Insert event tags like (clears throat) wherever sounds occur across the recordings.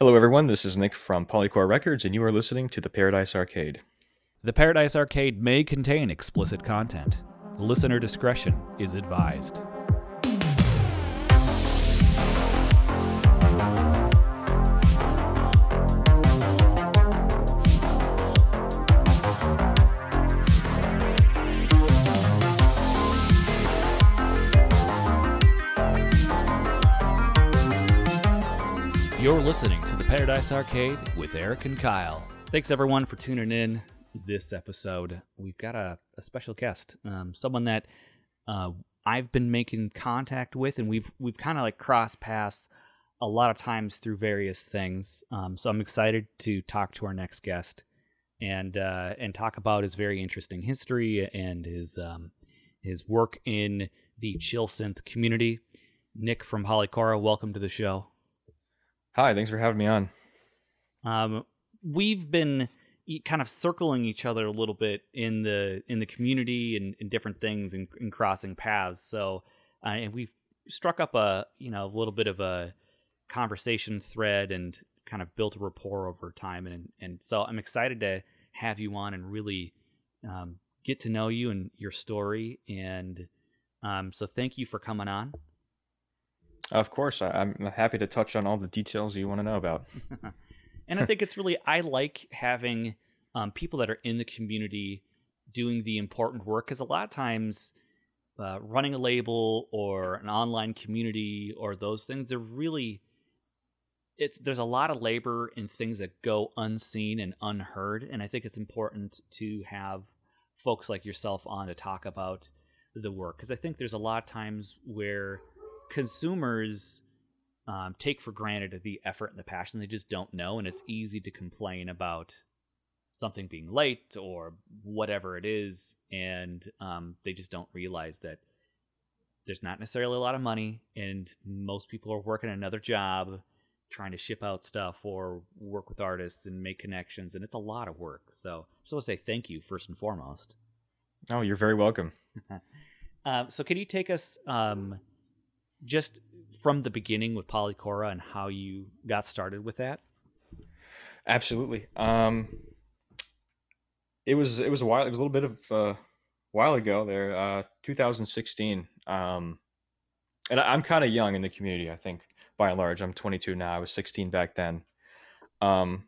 Hello, everyone. This is Nick from Polychora Records, and you are listening to the Paradise Arcade. The Paradise Arcade may contain explicit content. Listener discretion is advised. You're listening to the Paradise Arcade with Eric and Kyle. Thanks everyone for tuning in this episode. We've got a, a special guest, um, someone that uh, I've been making contact with, and we've we've kind of like crossed paths a lot of times through various things. Um, so I'm excited to talk to our next guest and uh, and talk about his very interesting history and his um, his work in the chill synth community. Nick from Polychora, welcome to the show. Hi, thanks for having me on. Um, we've been kind of circling each other a little bit in the in the community and, and different things and, and crossing paths. So, uh, and we've struck up a you know a little bit of a conversation thread and kind of built a rapport over time. And and so I'm excited to have you on and really um, get to know you and your story. And um, so thank you for coming on. Of course, I, I'm happy to touch on all the details you want to know about. (laughs) and I think it's really I like having um, people that are in the community doing the important work because a lot of times uh, running a label or an online community or those things they're really it's there's a lot of labor in things that go unseen and unheard and I think it's important to have folks like yourself on to talk about the work because I think there's a lot of times where consumers um, take for granted the effort and the passion. They just don't know, and it's easy to complain about something being late or whatever it is, and um, they just don't realize that there's not necessarily a lot of money, and most people are working another job, trying to ship out stuff or work with artists and make connections, and it's a lot of work. So, I'm so I say thank you first and foremost. Oh, you're very welcome. um, (laughs) so, can you take us? Um, just from the beginning with Polychora and how you got started with that? Absolutely. Um, it was it was a while. It was a little bit of a uh, while ago. There, uh, 2016. Um, and I'm kind of young in the community. I think by and large, I'm 22 now. I was 16 back then. Um,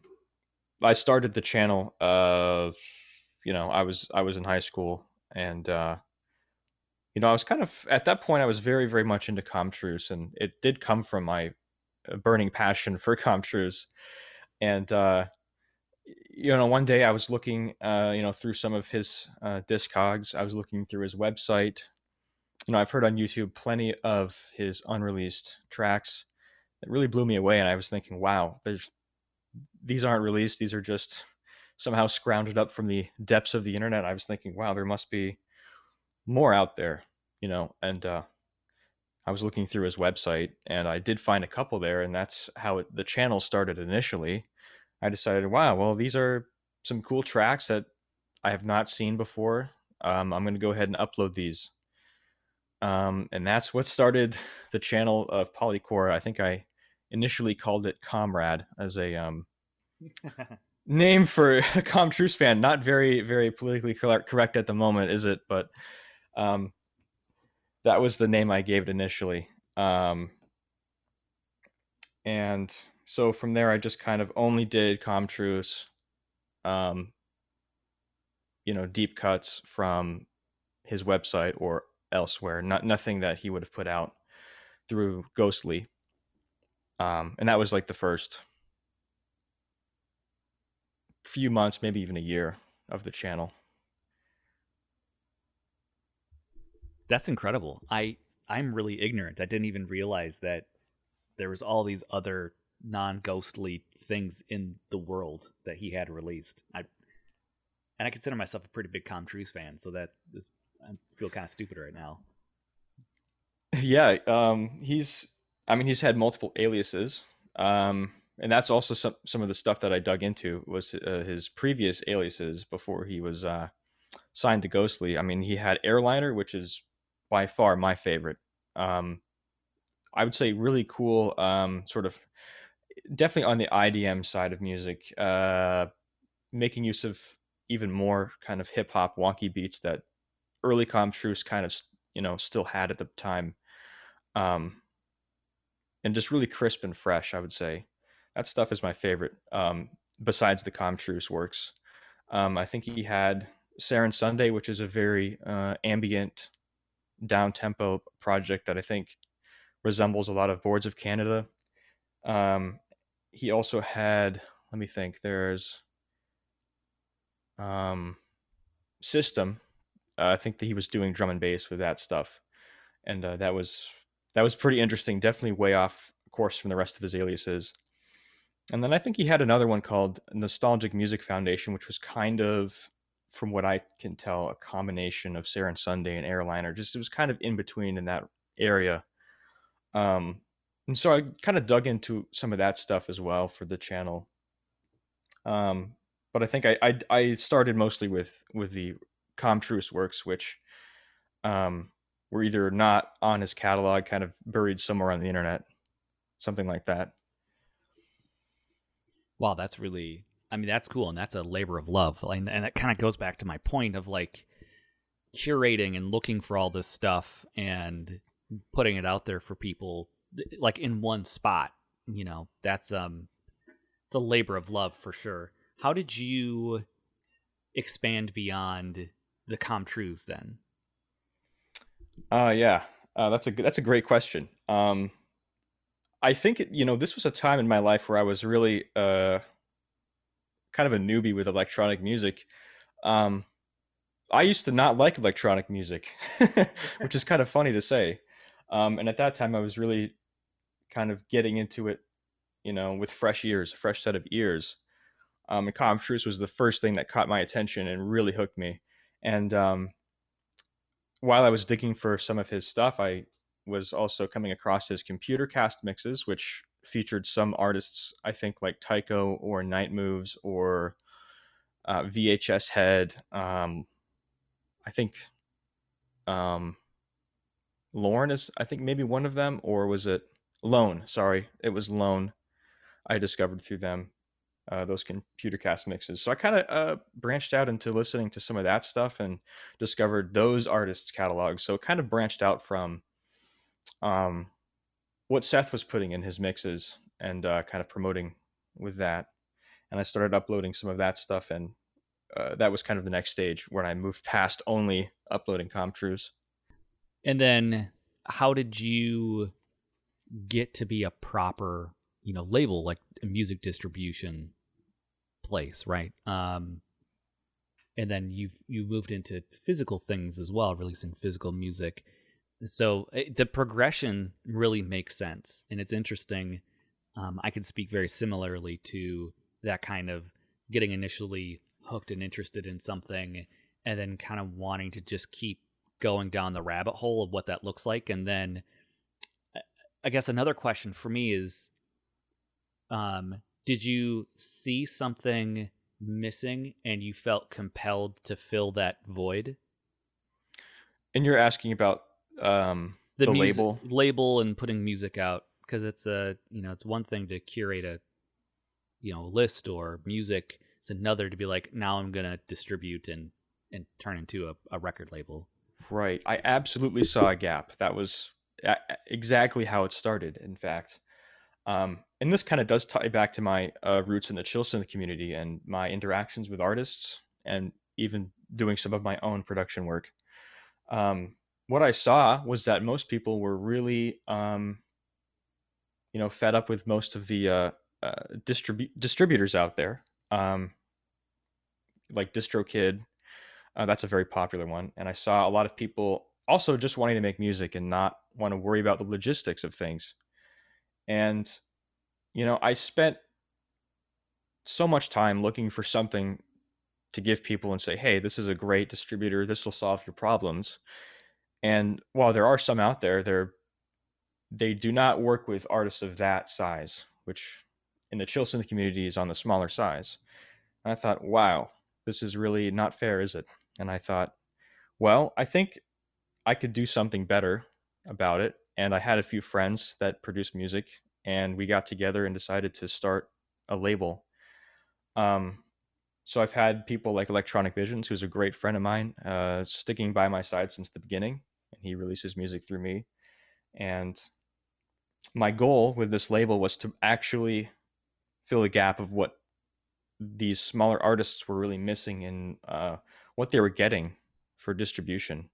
I started the channel. Uh, you know, I was I was in high school, and uh, you know, I was kind of at that point I was very very much into Com Truise, and it did come from my uh, burning passion for (laughs) Com Truise, and uh, you know, one day I was looking, uh, you know, through some of his uh, discogs. I was looking through his website. You know, I've heard on YouTube plenty of his unreleased tracks. It really blew me away, and I was thinking, wow, there's these aren't released; these are just somehow scrounged up from the depths of the internet. I was thinking, wow, there must be more out there, you know, and uh, I was looking through his website and I did find a couple there, and that's how it, the channel started initially. I decided, wow, well, these are some cool tracks that I have not seen before. Um, I'm going to go ahead and upload these. Um, and that's what started (laughs) the channel of Polychora. I think I initially called it Comrade as a um, (laughs) name for (laughs) a Com Truise fan. Not very, very politically correct at the moment, is it? But um, that was the name I gave it initially. Um, and so from there, I just kind of only did Com Truise, um, you know, deep cuts from his website or elsewhere. Not nothing that he would have put out through Ghostly. Um, and that was like the first few months, maybe even a year of the channel. That's incredible. I I'm really ignorant. I didn't even realize that there was all these other non-ghostly things in the world that he had released. I and I consider myself a pretty big Com Truise fan, so that is I feel kind of stupid right now. Yeah, um, he's. I mean, he's had multiple aliases, um, and that's also some some of the stuff that I dug into was uh, his previous aliases before he was uh, signed to Ghostly. I mean, he had Airliner, which is by far my favorite. Um, I would say really cool, um, sort of definitely on the IDM side of music, uh, making use of even more kind of hip hop wonky beats that early Com Truise kind of you know still had at the time, um, and just really crisp and fresh. I would say that stuff is my favorite. Um, besides the Com Truise works, um, I think he had Sarin Sunday, which is a very uh, ambient, down tempo project that I think resembles a lot of Boards of Canada. Um, he also had, let me think, there's um, System. Uh, I think that he was doing drum and bass with that stuff, and uh, that was that was pretty interesting. Definitely way off course from the rest of his aliases. And then I think he had another one called Nostalgic Music Foundation, which was kind of from what I can tell, a combination of Sarin Sunday and Airliner. Just it was kind of in between in that area. Um, and so I kind of dug into some of that stuff as well for the channel. Um, but I think I, I, I started mostly with with the Com Truise works, which um, were either not on his catalog, kind of buried somewhere on the internet, something like that. Wow, that's really I mean, that's cool, and that's a labor of love, and, and it kind of goes back to my point of like curating and looking for all this stuff and putting it out there for people, like in one spot. You know, that's um, it's a labor of love for sure. How did you expand beyond the Com Truise then? Uh yeah, uh, that's a that's a great question. Um, I think you know this was a time in my life where I was really uh kind of a newbie with electronic music. Um, I used to not like electronic music, (laughs) which is kind of funny to say. Um, and at that time, I was really kind of getting into it, you know, with fresh ears, a fresh set of ears. Um, and Com Truise was the first thing that caught my attention and really hooked me. And um, while I was digging for some of his stuff, I was also coming across his Komputer Cast mixes, which featured some artists, I think like Tycho or Night Moves or uh, VHS Head. Um, I think um, Lauren is, I think maybe one of them, or was it Lone? Sorry, it was Lone. I discovered through them uh, those Komputer Cast mixes. So I kind of uh, branched out into listening to some of that stuff and discovered those artists' catalogs. So it kind of branched out from um, what Seth was putting in his mixes and uh, kind of promoting with that. And I started uploading some of that stuff, and uh, that was kind of the next stage when I moved past only uploading Com Truise. And then, how did you get to be a proper, you know, label like a music distribution place, right? Um, and then you you moved into physical things as well, releasing physical music. So it, the progression really makes sense, and it's interesting. Um, I could speak very similarly to that kind of getting initially hooked and interested in something, and then kind of wanting to just keep going down the rabbit hole of what that looks like, and then I guess another question for me is, um, did you see something missing and you felt compelled to fill that void? And you're asking about um, the, the music, label. label and putting music out because it's a you know it's one thing to curate a you know list or music. It's another to be like now i'm gonna distribute and and turn into a, a record label. Right. I absolutely saw a gap. That was exactly how it started in fact. Um, and this kind of does tie back to my uh, roots in the chillsynth community and my interactions with artists and even doing some of my own production work. Um, what I saw was that most people were really, um, you know, fed up with most of the uh, uh, distribu- distributors out there, um, like DistroKid. Uh, that's a very popular one, and I saw a lot of people also just wanting to make music and not want to worry about the logistics of things. And you know, I spent so much time looking for something to give people and say, "Hey, this is a great distributor. This will solve your problems." And while there are some out there, they're they do not work with artists of that size, which in the chill synth community is on the smaller size. And I thought, wow, this is really not fair, is it? And I thought, well, I think I could do something better about it. And I had a few friends that produced music, and we got together and decided to start a label. Um, so I've had people like Electronic Visions, who's a great friend of mine, uh, sticking by my side since the beginning, and he releases music through me. And my goal with this label was to actually fill the gap of what these smaller artists were really missing in uh, what they were getting for distribution.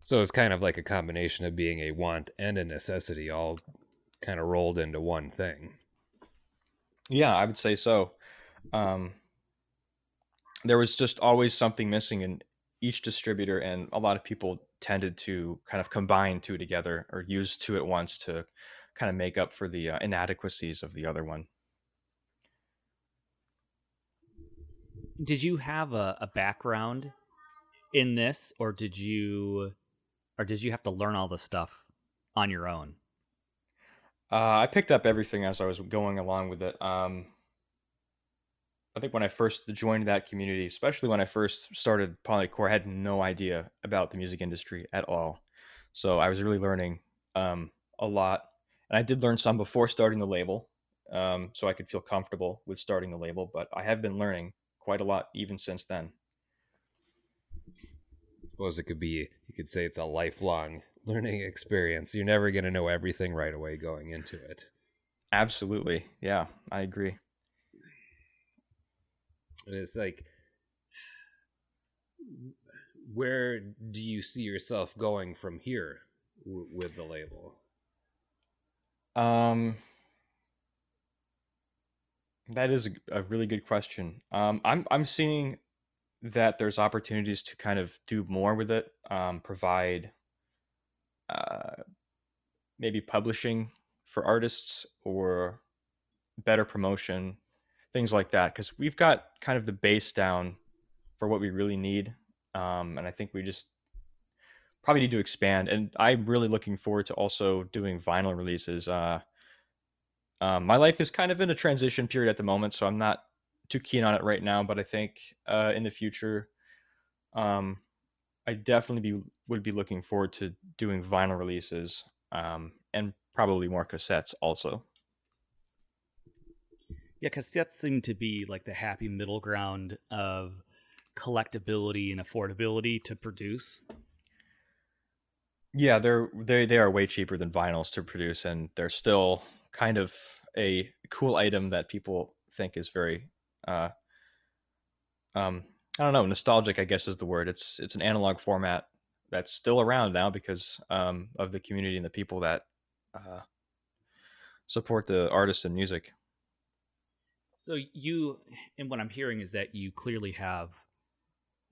So it's kind of like a combination of being a want and a necessity all kind of rolled into one thing. Yeah, I would say so. Um, there was just always something missing in each distributor, and a lot of people tended to kind of combine two together or use two at once to kind of make up for the uh, inadequacies of the other one. Did you have a, a background in this, or did you, or did you have to learn all this stuff on your own? Uh, I picked up everything as I was going along with it. Um, I think when I first joined that community, especially when I first started Polychora, I had no idea about the music industry at all. So I was really learning um, a lot, and I did learn some before starting the label, um, so I could feel comfortable with starting the label. But I have been learning quite a lot even since then. I suppose it could be you could say it's a lifelong learning experience. You're never going to know everything right away going into it. Absolutely. Yeah, I agree. And it's like, where do you see yourself going from here w- with the label? Um, that is a, a really good question. Um, I'm I'm seeing that there's opportunities to kind of do more with it, um, provide uh, maybe publishing for artists or better promotion, things like that. Because we've got kind of the base down for what we really need, um, and I think we just probably need to expand. And I'm really looking forward to also doing vinyl releases. Uh, um, my life is kind of in a transition period at the moment, so I'm not too keen on it right now. But I think uh, in the future, um, I definitely be would be looking forward to doing vinyl releases um, and probably more cassettes also. Yeah, cassettes seem to be like the happy middle ground of collectability and affordability to produce. Yeah, they're they they are way cheaper than vinyls to produce, and they're still kind of a cool item that people think is very uh, um, I don't know, nostalgic. I guess is the word. It's it's an analog format that's still around now because um, of the community and the people that uh, support the artists and music. So you, and what I'm hearing is that you clearly have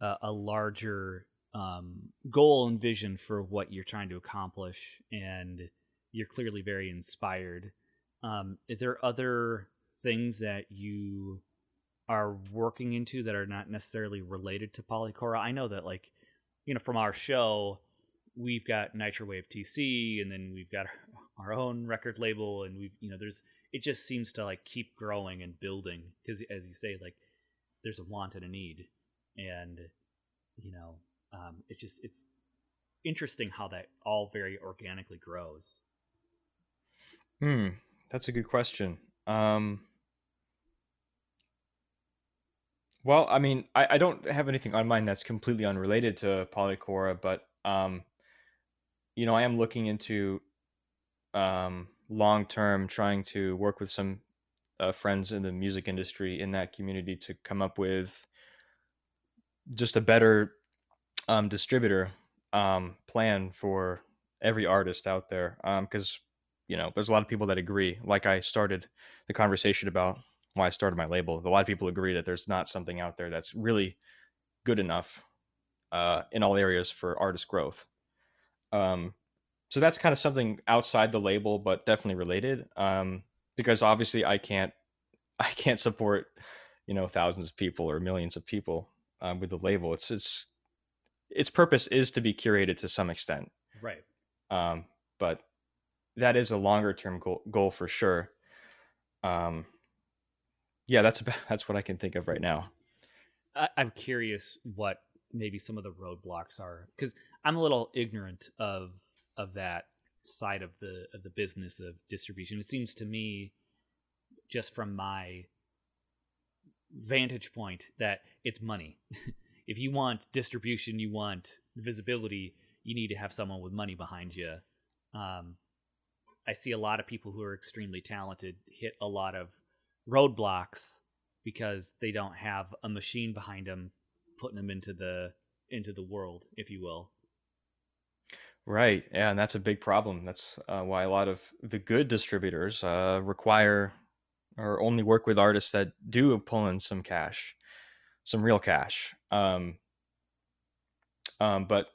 a, a larger um, goal and vision for what you're trying to accomplish, and you're clearly very inspired. Um, are there other things that you are working into that are not necessarily related to Polychora. I know that like you know from our show we've got Nitrowave TC and then we've got (laughs) our own record label and we've you know there's it just seems to like keep growing and building because as you say like there's a want and a need and you know um, it's just it's interesting how that all very organically grows. Hmm, that's a good question. Um, Well, I mean, I, I don't have anything on mine that's completely unrelated to Polychora, but um, you know, I am looking into um, long term trying to work with some uh, friends in the music industry in that community to come up with just a better um, distributor um, plan for every artist out there. Because um, you know, there's a lot of people that agree. Like I started the conversation about why I started my label. A lot of people agree that there's not something out there that's really good enough uh, in all areas for artist growth. Um, so that's kind of something outside the label, but definitely related. Um, because obviously I can't, (laughs) I can't support, you know, thousands of people or millions of people um, with the label. It's it's its purpose is to be curated to some extent, right? Um, but that is a longer term goal, goal for sure. Um, yeah, that's about, (laughs) that's what I can think of right now. I, I'm curious what maybe some of the roadblocks are because I'm a little ignorant of of that. side of the of the business of distribution. It seems to me, just from my vantage point, that it's money. (laughs) if you want distribution, you want visibility, you need to have someone with money behind you. Um, I see a lot of people who are extremely talented hit a lot of roadblocks because they don't have a machine behind them putting them into the into the world, if you will. Right. Yeah, and that's a big problem. That's uh, why a lot of the good distributors uh, require or only work with artists that do pull in some cash, some real cash. Um, um, but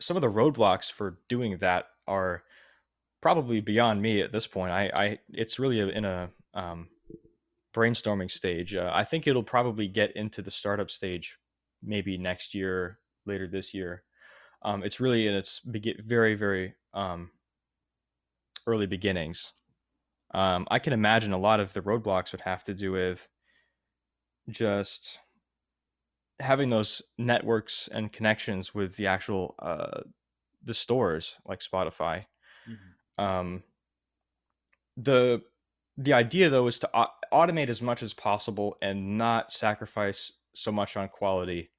some of the roadblocks for doing that are probably beyond me at this point. I, I it's really in a um, brainstorming stage. Uh, I think it'll probably get into the startup stage maybe next year, later this year. Um, it's really in its very, very um, early beginnings. Um, I can imagine a lot of the roadblocks would have to do with just having those networks and connections with the actual uh, the stores like Spotify. Mm-hmm. Um, the the idea though is to automate as much as possible and not sacrifice so much on quality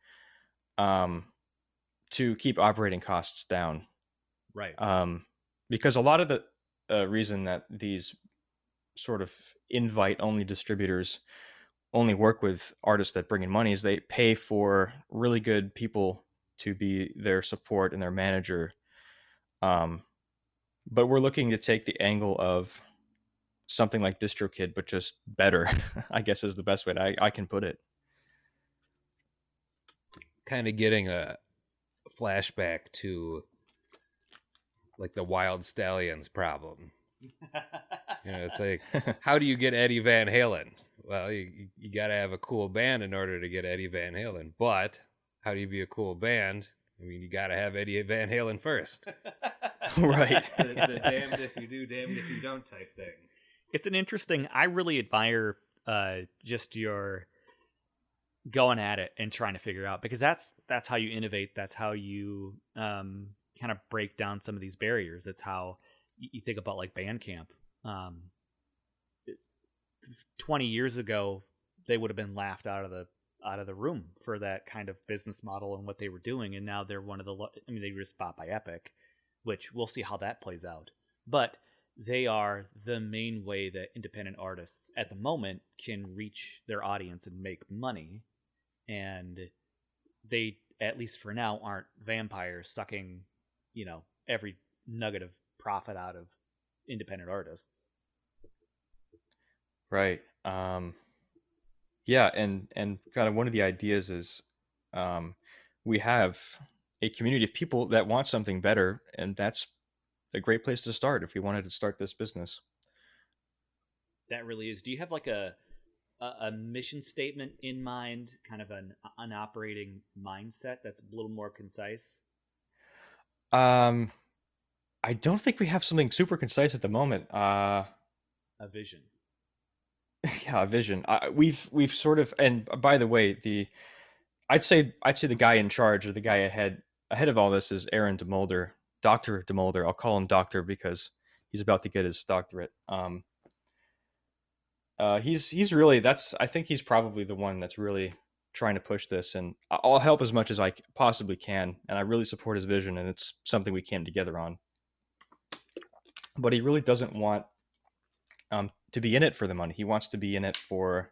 um, to keep operating costs down. Right. Um, because a lot of the uh, reason that these sort of invite only distributors only work with artists that bring in money is they pay for really good people to be their support and their manager. Um, but we're looking to take the angle of something like DistroKid, but just better, (laughs) I guess is the best way I, I can put it. Kind of getting a flashback to like the Wyld Stallyns problem. you know, it's like, (laughs) how do you get Eddie Van Halen? Well, you you got to have a cool band in order to get Eddie Van Halen. But how do you be a cool band? I mean, you got to have Eddie Van Halen first. (laughs) right. the, the damned if you do, damned if you don't type thing. It's an interesting. I really admire uh, just your going at it and trying to figure out because that's that's how you innovate. That's how you um, kind of break down some of these barriers. That's how you think about like Bandcamp. Um, 20 years ago, they would have been laughed out of the out of the room for that kind of business model and what they were doing. And now they're one of the, I mean, they were just bought by Epic, which we'll see how that plays out. But they are the main way that independent artists at the moment can reach their audience and make money. And they, at least for now, aren't vampires sucking, you know, every nugget of profit out of independent artists. Right. Um, yeah, and and kind of one of the ideas is um, we have a community of people that want something better, and that's a great place to start if we wanted to start this business. That really is. Do you have like a a, a mission statement in mind, kind of an an operating mindset that's a little more concise? Um, I don't think we have something super concise at the moment. Uh, a vision. (laughs) Yeah, a vision. Uh, we've we've sort of, and by the way, the I'd say I'd say the guy in charge or the guy ahead ahead of all this is Aaron DeMolder, Doctor DeMolder. I'll call him Doctor because he's about to get his doctorate. Um, uh, he's he's really that's I think he's probably the one that's really trying to push this, and I'll help as much as I possibly can, and I really support his vision, and it's something we came together on but he really doesn't want um, to be in it for the money. He wants to be in it for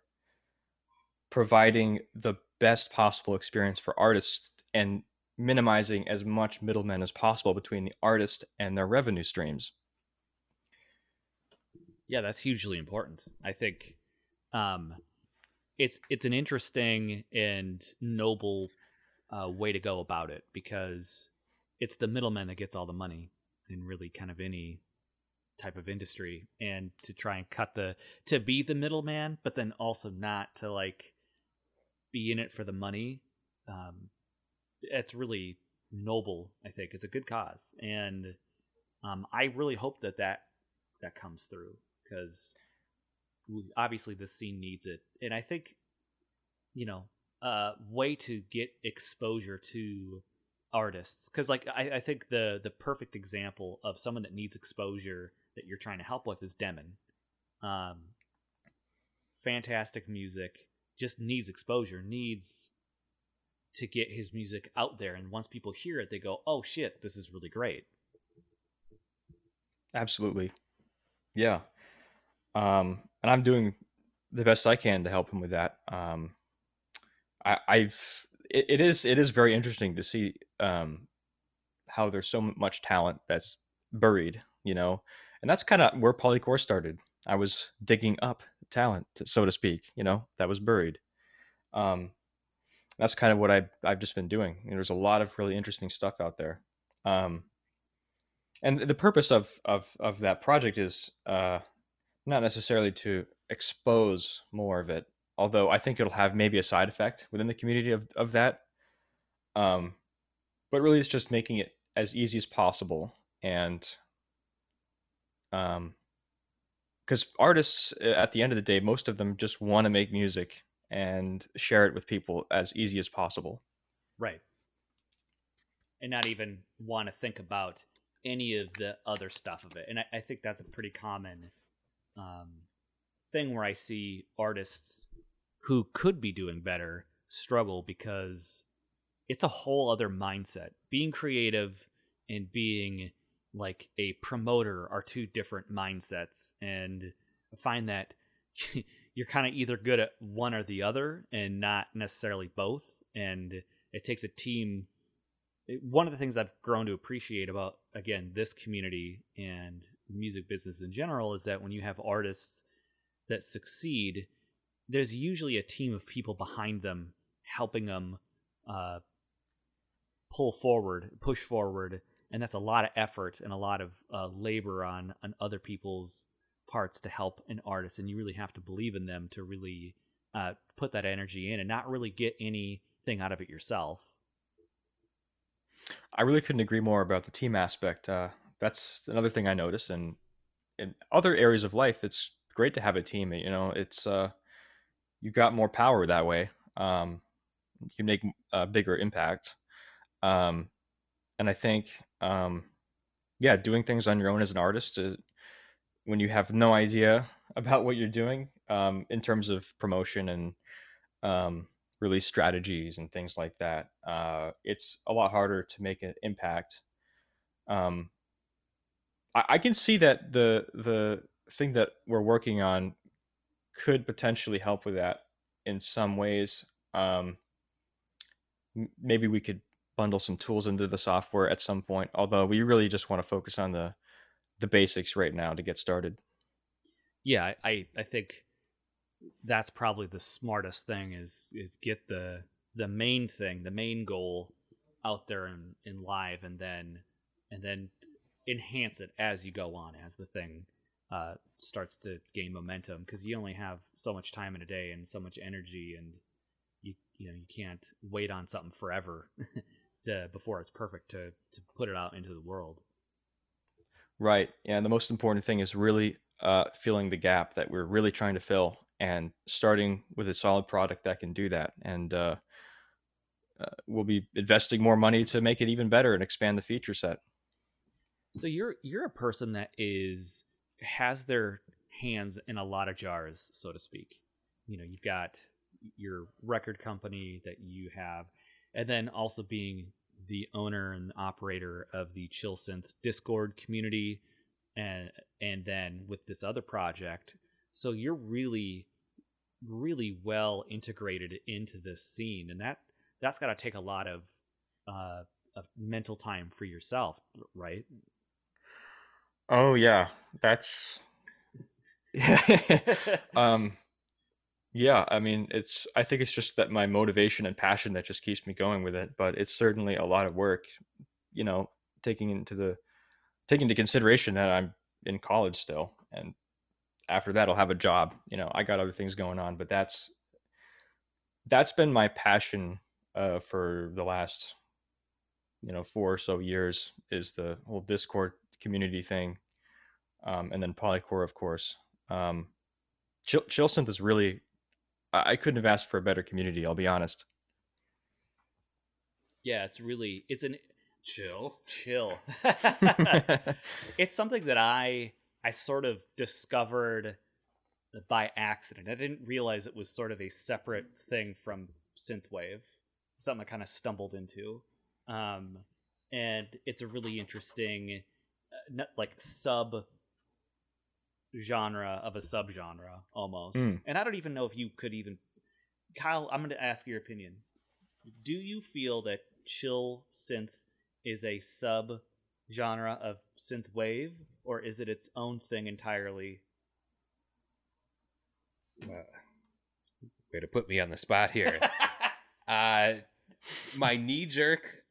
providing the best possible experience for artists and minimizing as much middlemen as possible between the artist and their revenue streams. Yeah, that's hugely important. I think um, it's it's an interesting and noble uh, way to go about it because it's the middleman that gets all the money in really kind of any type of industry and to try and cut the to be the middleman but then also not to like be in it for the money um it's really noble i think. It's a good cause. And um i really hope that that that comes through because obviously this scene needs it. And i think you know a way to get exposure to artists because like I, I think the the perfect example of someone that needs exposure that you're trying to help with is Demon. Um, fantastic music, just needs exposure, needs to get his music out there, and once people hear it, they go, "Oh shit, this is really great." Absolutely, yeah. Um, and I'm doing the best I can to help him with that. Um, I, I've it, it is it is very interesting to see um, how there's so much talent that's buried, you know, and that's kind of where Polychora started. I was digging up talent, so to speak, you know, that was buried. Um, that's kind of what I I've just been doing. And there's a lot of really interesting stuff out there. Um, and the purpose of of of that project is uh, not necessarily to expose more of it, although I think it'll have maybe a side effect within the community of of that. Um, but really, it's just making it as easy as possible, and um, because artists at the end of the day, most of them just want to make music and share it with people as easy as possible. Right. And not even want to think about any of the other stuff of it. And I, I think that's a pretty common um, thing where I see artists who could be doing better struggle because it's a whole other mindset. Being creative and being like a promoter are two different mindsets. And I find that (laughs) you're kind of either good at one or the other and not necessarily both. And it takes a team. One of the things I've grown to appreciate about, again, this community and music business in general is that when you have artists that succeed, there's usually a team of people behind them helping them uh, pull forward, push forward, and that's a lot of effort and a lot of uh, labor on on other people's parts to help an artist, and you really have to believe in them to really uh, put that energy in and not really get anything out of it yourself. I really couldn't agree more about the team aspect. Uh, that's another thing I noticed, and in other areas of life, it's great to have a team. You know, it's uh, you got more power that way. Um, you can make a bigger impact. Um, and I think, um, yeah, doing things on your own as an artist, uh, when you have no idea (laughs) about what you're doing um, in terms of promotion and um, release strategies and things like that, uh, it's a lot harder to make an impact. Um, I, I can see that the the thing that we're working on could potentially help with that in some ways. Um, maybe we could bundle some tools into the software at some point. Although we really just want to focus on the the basics right now to get started. Yeah, I I think that's probably the smartest thing is is get the the main thing, the main goal out there in, in live and then and then enhance it as you go on as the thing uh, starts to gain momentum because you only have so much time in a day and so much energy and you you know you can't wait on something forever (laughs) to, before it's perfect to to put it out into the world right yeah and the most important thing is really uh, filling the gap that we're really trying to fill and starting with a solid product that can do that and uh, uh, we'll be investing more money to make it even better and expand the feature set so you're you're a person that is has their hands in a lot of jars, so to speak. You know, you've got your record company that you have, and then also being the owner and operator of the Chill Synth Discord community, and and then with this other project. So you're really, really well integrated into this scene, and that that's got to take a lot of uh, of mental time for yourself, right? Oh yeah, that's (laughs) (laughs) um yeah, I mean, it's I think it's just that my motivation and passion that just keeps me going with it, but it's certainly a lot of work, you know, taking into the taking into consideration that I'm in college still and after that I'll have a job, you know, I got other things going on, but that's that's been my passion uh for the last you know, 4 or so years is the whole Discord community thing, um, and then Polychora, of course. Um, Chill, Chillsynth is really, I, couldn't have asked for a better community. I'll be honest. Yeah, it's really it's an Chill. chill. (laughs) (laughs) it's something that I I sort of discovered by accident. I didn't realize it was sort of a separate thing from synthwave. Something I kind of stumbled into, um, and it's a really interesting, uh, like sub genre of a subgenre almost. Mm. And I don't even know if you could even, Kyle. I'm going to ask your opinion. Do you feel that chill synth is a sub genre of synth wave, or is it its own thing entirely? Uh, way to put me on the spot here. (laughs) uh, my knee jerk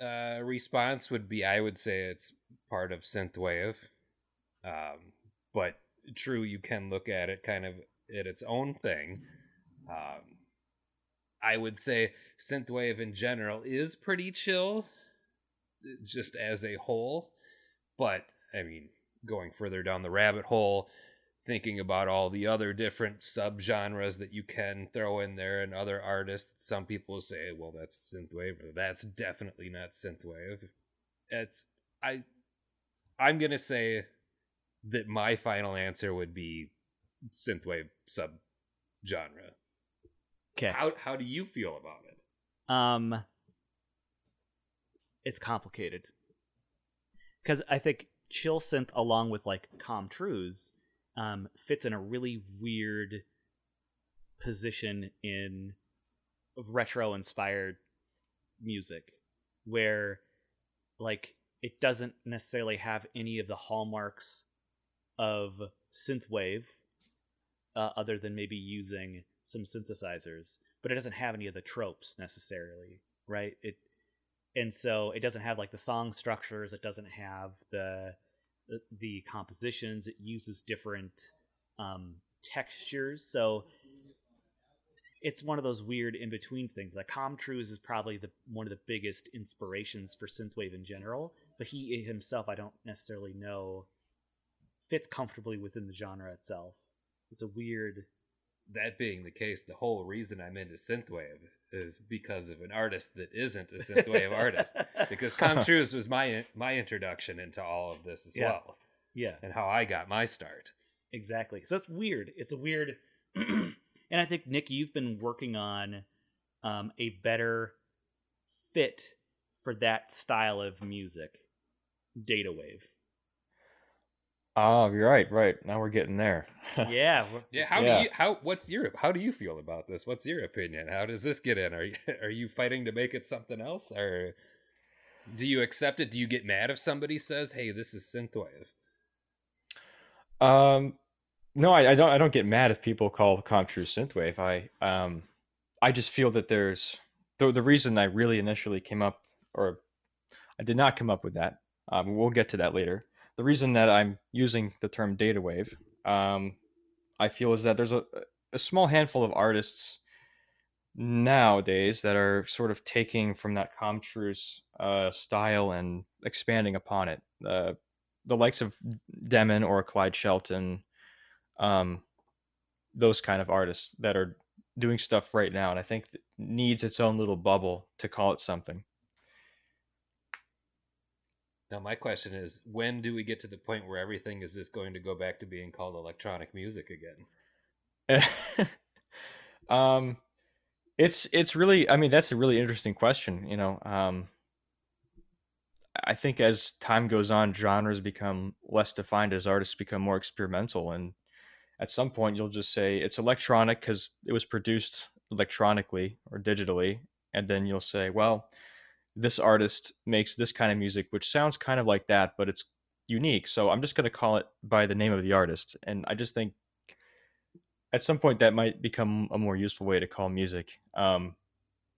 uh, response would be I would say it's part of synthwave. Um, but true, you can look at it kind of at its own thing. Um, I would say synthwave in general is pretty chill, just as a whole. But I mean, going further down the rabbit hole, thinking about all the other different subgenres that you can throw in there and other artists, some people say, "Well, that's synthwave," or "That's definitely not synthwave." It's I, I'm gonna say that my final answer would be synthwave subgenre. Okay. How how do you feel about it? Um, it's complicated because I think chill synth, along with like Com Truise, um, fits in a really weird position in retro inspired music, where like it doesn't necessarily have any of the hallmarks of synthwave, uh, other than maybe using some synthesizers, but it doesn't have any of the tropes necessarily, right? It and so it doesn't have like the song structures. It doesn't have the the, the compositions. It uses different um, textures, so it's one of those weird in between things. Like Com Truise is probably the one of the biggest inspirations for synthwave in general, but he himself, I don't necessarily know, fits comfortably within the genre itself. It's a weird that being the case, the whole reason I'm into synthwave is because of an artist that isn't a synthwave (laughs) artist. Because Com Truise was my my introduction into all of this as Yeah. well, yeah, and how I got my start. exactly. So it's weird. It's a weird, (clears throat) and I think Nick, you've been working on um, a better fit for that style of music, data wave. Oh, you're right, right. Now we're getting there. (laughs) Yeah, Yeah, how Yeah. do you how what's your how do you feel about this? What's your opinion? How does this get in? Are you (laughs) are you fighting to make it something else, or do you accept it? Do you get mad if somebody says, "Hey, this is synthwave"? Um, no, I, I don't. I don't get mad if people call Com Truise synthwave. I um, I just feel that there's the the reason I really initially came up, or I did not come up with that. Um, we'll get to that later. The reason that I'm using the term data wave, um, I feel is that there's a a small handful of artists nowadays that are sort of taking from that Com Truise's uh, style and expanding upon it. Uh, the likes of Demon or Clyde Shelton, um, those kind of artists that are doing stuff right now, and I think needs its own little bubble to call it something. Now, my question is, when do we get to the point where everything is just going to go back to being called electronic music again? (laughs) um, it's it's really, I mean, that's a really interesting question. You know, um, I think as time goes on, genres become less defined as artists become more experimental, and at some point you'll just say it's electronic because it was produced electronically or digitally, and then you'll say, well, this artist makes this kind of music which sounds kind of like that, but it's unique. So I'm just going to call it by the name of the artist, and I just think at some point that might become a more useful way to call music. Um,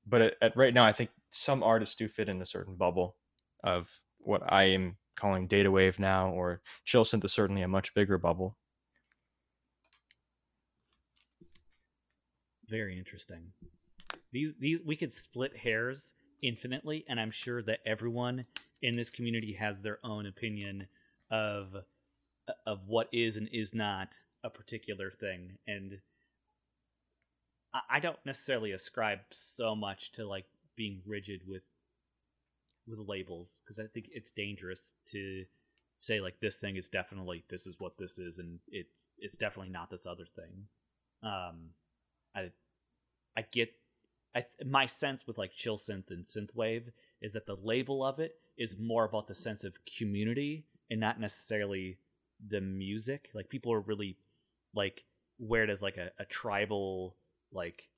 but at, at right now, I think some artists do fit in a certain bubble of what I am calling data wave now, or chill synth is certainly a much bigger bubble. Very interesting. These these we could split hairs infinitely, and I'm sure that everyone in this community has their own opinion of of what is and is not a particular thing. And I, don't necessarily ascribe so much to like being rigid with with labels because I think it's dangerous to say like this thing is definitely this is what this is and it's it's definitely not this other thing. Um, I I get I my sense with like chill synth and synthwave is that the label of it is more about the sense of community and not necessarily the music. Like people are really like wear it as like a, a tribal like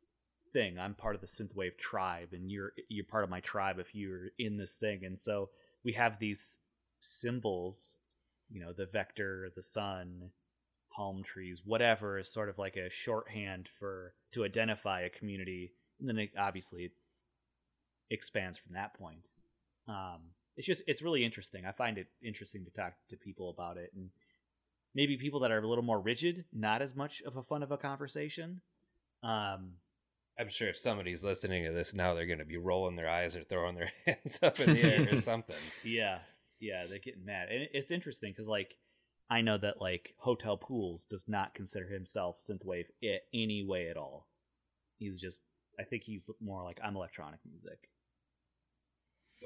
thing. I'm part of the synthwave tribe, and you're you're part of my tribe if you're in this thing. And so we have these symbols, you know, the vector, the sun, palm trees, whatever is sort of like a shorthand for to identify a community, and then it obviously expands from that point. Um, it's just it's really interesting. I find it interesting to talk to people about it, and maybe people that are a little more rigid, not as much of a fun of a conversation. Um, I'm sure if somebody's listening to this now, they're going to be rolling their eyes or throwing their (laughs) hands up in the air or (laughs) something. Yeah, yeah, they're getting mad, and it's interesting because like I know that like Hotel Pools does not consider himself synthwave in any way at all. He's just, I think he's more like I'm electronic music.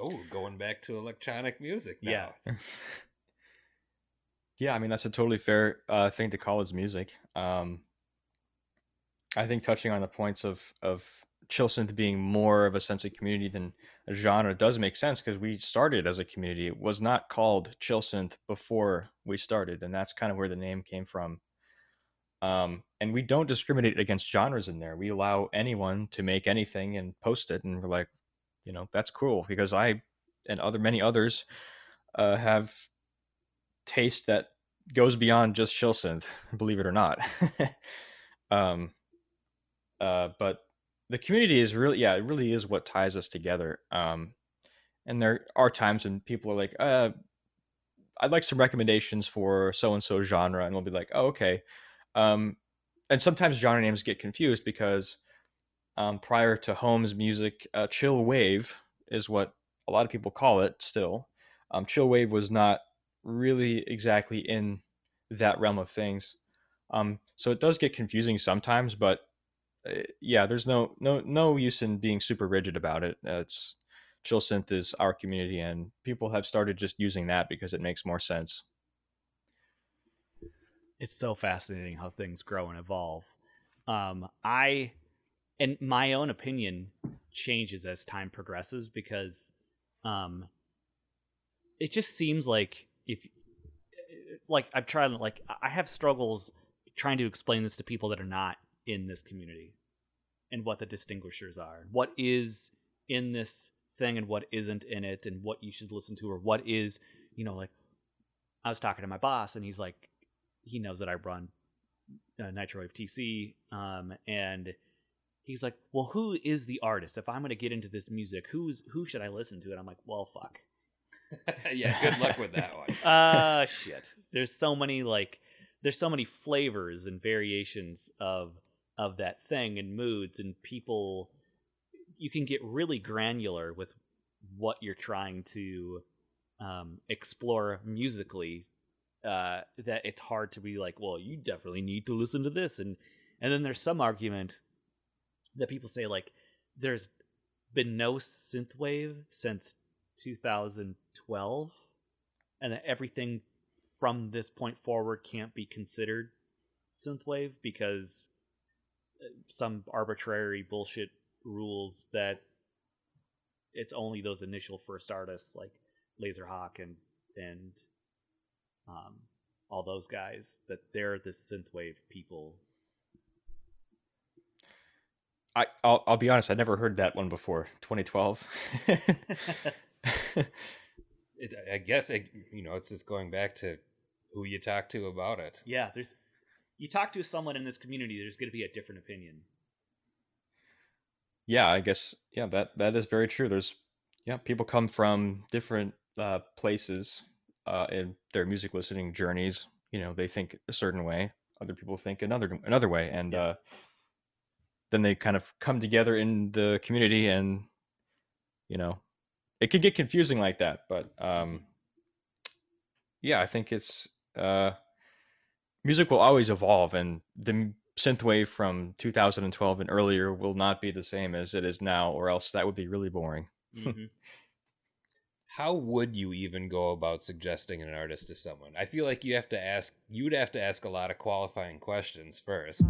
Oh, going back to electronic music now. Yeah. (laughs) yeah, I mean that's a totally fair uh, thing to call as music. Um, I think touching on the points of of chill synth being more of a sense of community than a genre does make sense because we started as a community. It was not called chill synth before we started, and that's kind of where the name came from. Um, and we don't discriminate against genres in there. We allow anyone to make anything and post it, and we're like, you know, that's cool because I and other many others uh, have taste that goes beyond just chill synth, (laughs) believe it or not. (laughs) um, uh, but the community is really, yeah, it really is what ties us together. Um, and there are times when people are like, uh, I'd like some recommendations for so and so genre, and we'll be like, oh, okay. Um, and sometimes genre names get confused because um, prior to Holmes music, uh, chill wave is what a lot of people call it still. Um, chill wave was not really exactly in that realm of things. Um, so it does get confusing sometimes, but uh, yeah, there's no no no use in being super rigid about it. Uh, it's chill synth is our community, and people have started just using that because it makes more sense. It's so fascinating how things grow and evolve. Um, I, and my own opinion changes as time progresses because, um, it just seems like if, like I'm trying like I have struggles trying to explain this to people that are not in this community and what the distinguishers are. What is in this thing and what isn't in it and what you should listen to or what is, you know, like I was talking to my boss and he's like he knows that I run uh, Nitrowave TC um and he's like, "Well, who is the artist? If I'm going to get into this music, who's who should I listen to?" And I'm like, "Well, fuck." (laughs) yeah, good luck with that one. uh (laughs) shit. There's so many like there's so many flavors and variations of of that thing and moods and people you can get really granular with what you're trying to um, explore musically uh, that it's hard to be like well you definitely need to listen to this. And and then there's some argument that people say like there's been no synthwave since 2012 and that everything from this point forward can't be considered synthwave because some arbitrary bullshit rules that it's only those initial first artists like Lazerhawk and and um, all those guys that they're the synthwave people. I I'll, I'll be honest, I never heard that one before. 2012. (laughs) (laughs) it, I guess it, you know it's just going back to who you talk to about it. Yeah, there's you talk to someone in this community, there's going to be a different opinion. Yeah, I guess yeah that that is very true. There's yeah people come from different uh, places uh, in their music listening journeys. You know, they think a certain way. Other people think another another way, and uh, then they kind of come together in the community, and you know, it could get confusing like that. But um, yeah, I think it's uh, music will always evolve, and the synthwave from 2012 and earlier will not be the same as it is now, or else that would be really boring. (laughs) mm-hmm. How would you even go about suggesting an artist to someone? I feel like you have to ask you would have to ask a lot of qualifying questions first.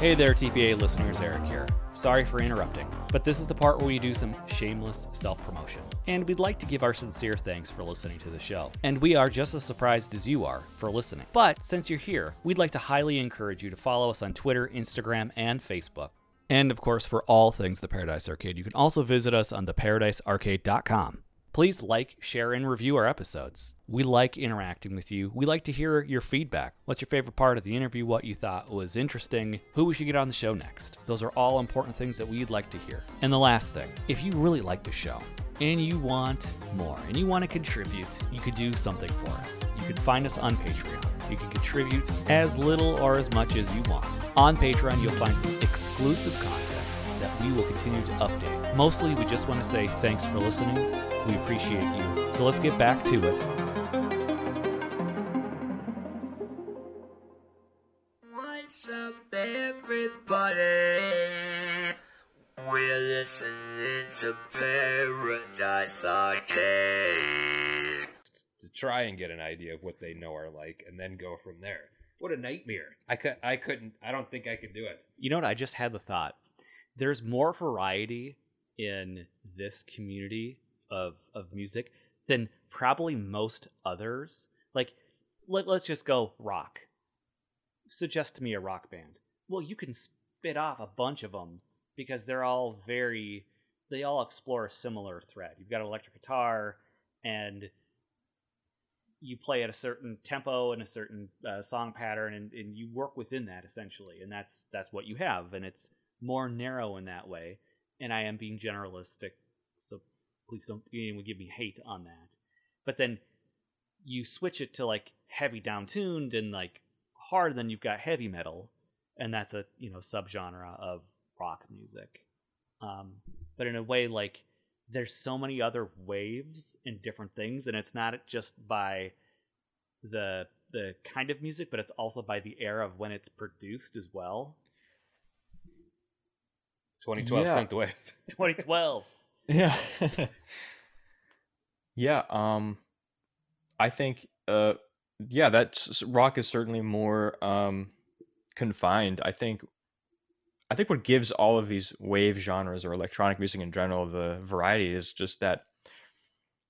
Hey there, TPA listeners, Eric here. Sorry for interrupting, but this is the part where we do some shameless self promotion. And we'd like to give our sincere thanks for listening to the show. And we are just as surprised as you are for listening. But since you're here, we'd like to highly encourage you to follow us on Twitter, Instagram, and Facebook. And of course, for all things the Paradise Arcade, you can also visit us on theparadisearcade.com. Please like, share, and review our episodes. We like interacting with you. We like to hear your feedback. What's your favorite part of the interview? What you thought was interesting? Who we should get on the show next? Those are all important things that we'd like to hear. And the last thing, if you really like the show, and you want more and you want to contribute, you could do something for us. You could find us on Patreon. You can contribute as little or as much as you want. On Patreon, you'll find some exclusive content that we will continue to update. Mostly, we just want to say thanks for listening. We appreciate you. So let's get back to it. What's up, everybody? We're listening to Paradise Arcade. Try and get an idea of what they know are like and then go from there. What a nightmare. I could I couldn't I don't think I could do it. You know what? I just had the thought. There's more variety in this community of of music than probably most others. Like, let, let's just go rock. Suggest to me a rock band. Well, you can spit off a bunch of them because they're all very. They all explore a similar thread. You've got electric guitar, and you play at a certain tempo and a certain uh, song pattern, and, and you work within that essentially, and that's that's what you have, and it's more narrow in that way. And I am being generalistic, so please don't anyone give me hate on that. But then you switch it to like heavy down tuned and like hard, then you've got heavy metal, and that's a you know subgenre of rock music. Um, but in a way, like there's so many other waves and different things, and it's not just by the the kind of music, but it's also by the era of when it's produced as well. 2012 Yeah. wave. (laughs) 2012. Yeah. (laughs) yeah, um I think uh yeah, that's rock is certainly more um confined. I think I think what gives all of these wave genres or electronic music in general the variety is just that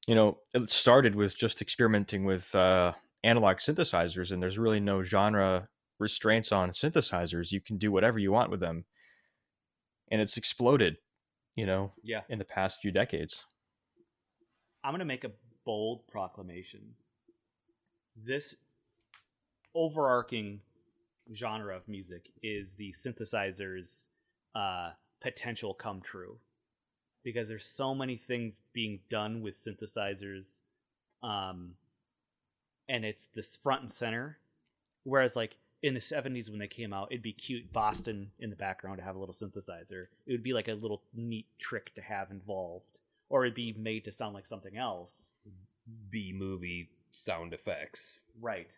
you know, it started with just experimenting with uh analog synthesizers and there's really no genre restraints on synthesizers. You can do whatever you want with them. And it's exploded, you know, Yeah. in the past few decades. I'm going to make a bold proclamation. This overarching genre of music is the synthesizer's uh, potential come true. Because there's so many things being done with synthesizers, um, and it's this front and center. Whereas, like in the 70s when they came out, it'd be cute Boston in the background to have a little synthesizer. It would be like a little neat trick to have involved or it'd be made to sound like something else. B movie sound effects. Right.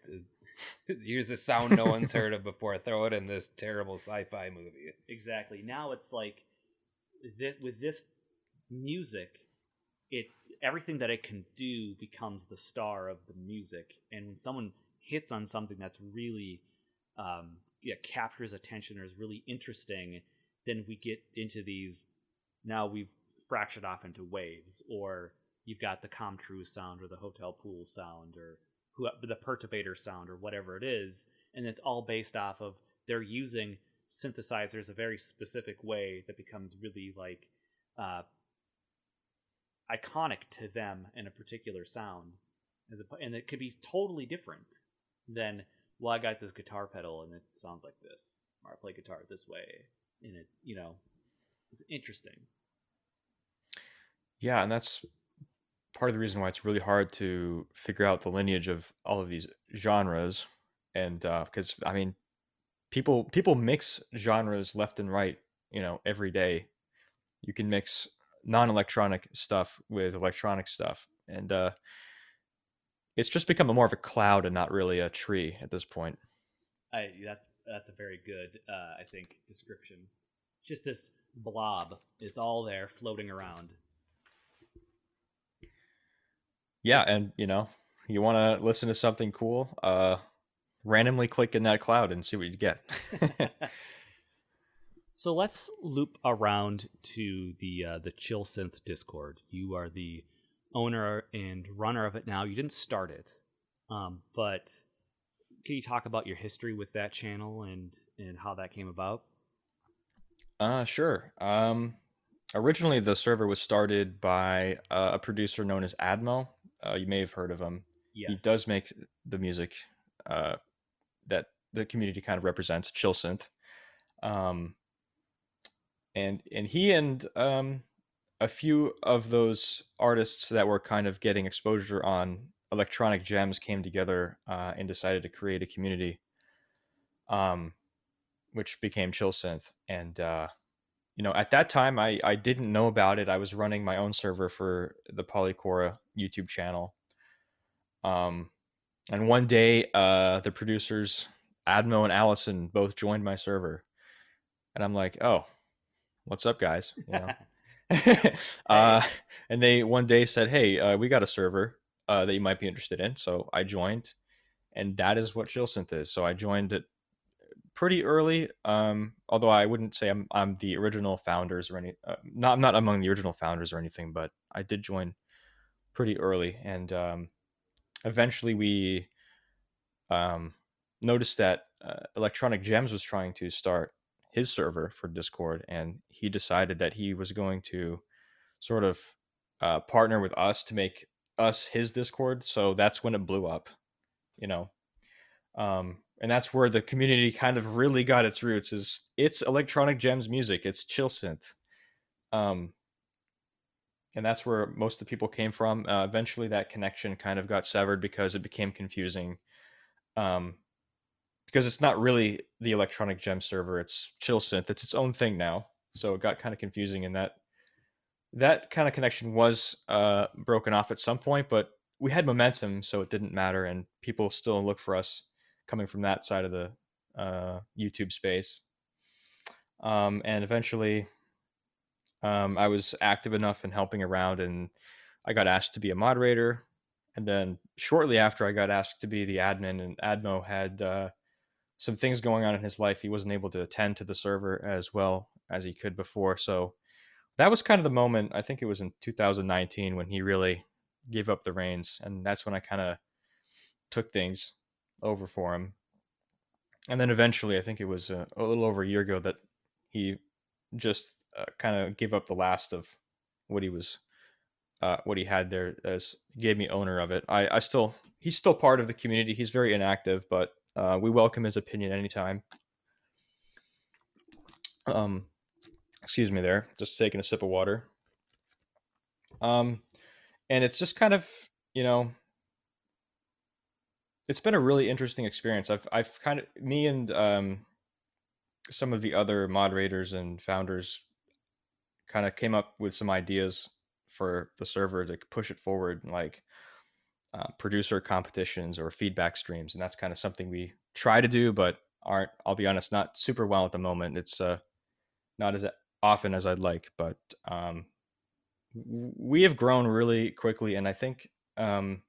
Here's a sound no one's (laughs) heard of before. Throw it in this terrible sci-fi movie. Exactly. Now it's like th- with this music, it everything that it can do becomes the star of the music. And when someone hits on something that's really um, yeah captures attention or is really interesting, then we get into these. Now we've fractured off into waves, or you've got the Com Truise sound, or the Hotel Pool sound, or who the Perturbator sound, or whatever it is, and it's all based off of they're using synthesizers a very specific way that becomes really like uh, iconic to them in a particular sound, as a, and it could be totally different than well, I got this guitar pedal and it sounds like this, or I play guitar this way, and it you know, it's interesting. Yeah, and that's part of the reason why it's really hard to figure out the lineage of all of these genres, and because I mean, people people mix genres left and right, you know, every day. You can mix non-electronic stuff with electronic stuff, and uh, it's just become more of a cloud and not really a tree at this point. I that's that's a very good uh, I think description. just this blob. It's all there floating around. Yeah, and you know, you want to listen to something cool, uh randomly click in that cloud and see what you get. (laughs) (laughs) so let's loop around to the uh, the Chill Synth Discord. You are the owner and runner of it now. You didn't start it, um, but can you talk about your history with that channel and and how that came about? Uh, sure. Um, originally the server was started by uh, a producer known as Admo. Uh, you may have heard of him. Yes. He does make the music uh, that the community kind of represents, chill synth. Um, and and he and um, a few of those artists that were kind of getting exposure on electronic gems came together uh, and decided to create a community, um, which became chill synth. And uh, you know, at that time, I I didn't know about it. I was running my own server for the Polychora YouTube channel. Um, and one day, uh, the producers, Admo and Allison, both joined my server. And I'm like, oh, what's up, guys? You know? (laughs) (laughs) uh, and they one day said, hey, uh, we got a server uh, that you might be interested in. So I joined, and that is what ChillSynth is. So I joined it pretty early. Um, although I wouldn't say I'm, I'm the original founders or any, uh, not I'm not among the original founders or anything, but I did join pretty early, and um, eventually we um, noticed that uh, Electronic Gems was trying to start his server for Discord, and he decided that he was going to sort of uh, partner with us to make us his Discord. So that's when it blew up, you know. Um, and that's where the community kind of really got its roots. Is it's Electronic Gems music, it's chill synth. Um, and that's where most of the people came from. Uh, eventually, that connection kind of got severed because it became confusing. Um, because it's not really the electronic gem server; it's Chill Synth. It's its own thing now, so it got kind of confusing. And that that kind of connection was uh, broken off at some point, but we had momentum, so it didn't matter, and people still look for us coming from that side of the uh, YouTube space. Um, and eventually, um, I was active enough in helping around, and I got asked to be a moderator. And then shortly after, I got asked to be the admin, and Admo had uh, some things going on in his life. He wasn't able to attend to the server as well as he could before. So that was kind of the moment. I think it was in 2019 when he really gave up the reins, and that's when I kind of took things over for him. And then eventually, I think it was a, a little over a year ago that he just uh, kind of gave up the last of what he was uh, what he had there as gave me owner of it. I, I still he's still part of the community. He's very inactive but uh, we welcome his opinion anytime. Um excuse me there just taking a sip of water. Um and it's just kind of you know it's been a really interesting experience. I've i've kind of me and um some of the other moderators and founders kind of came up with some ideas for the server to push it forward, like uh, producer competitions or feedback streams, and that's kind of something we try to do, but aren't. I'll be honest, not super well at the moment. It's uh, not as often as I'd like, but um, we have grown really quickly, and I think um,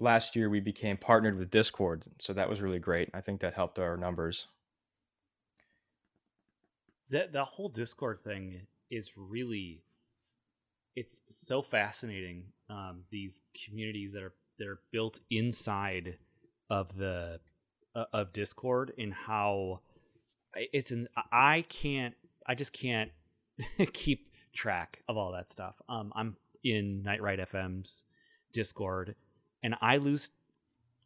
last year we became partnered with Discord, so that was really great. I think that helped our numbers the the whole Discord thing is really it's so fascinating. Um, these communities that are that are built inside of the uh, of Discord and how it's an I can't I just can't (laughs) keep track of all that stuff. Um, I'm in Night Ride FM's Discord, and I lose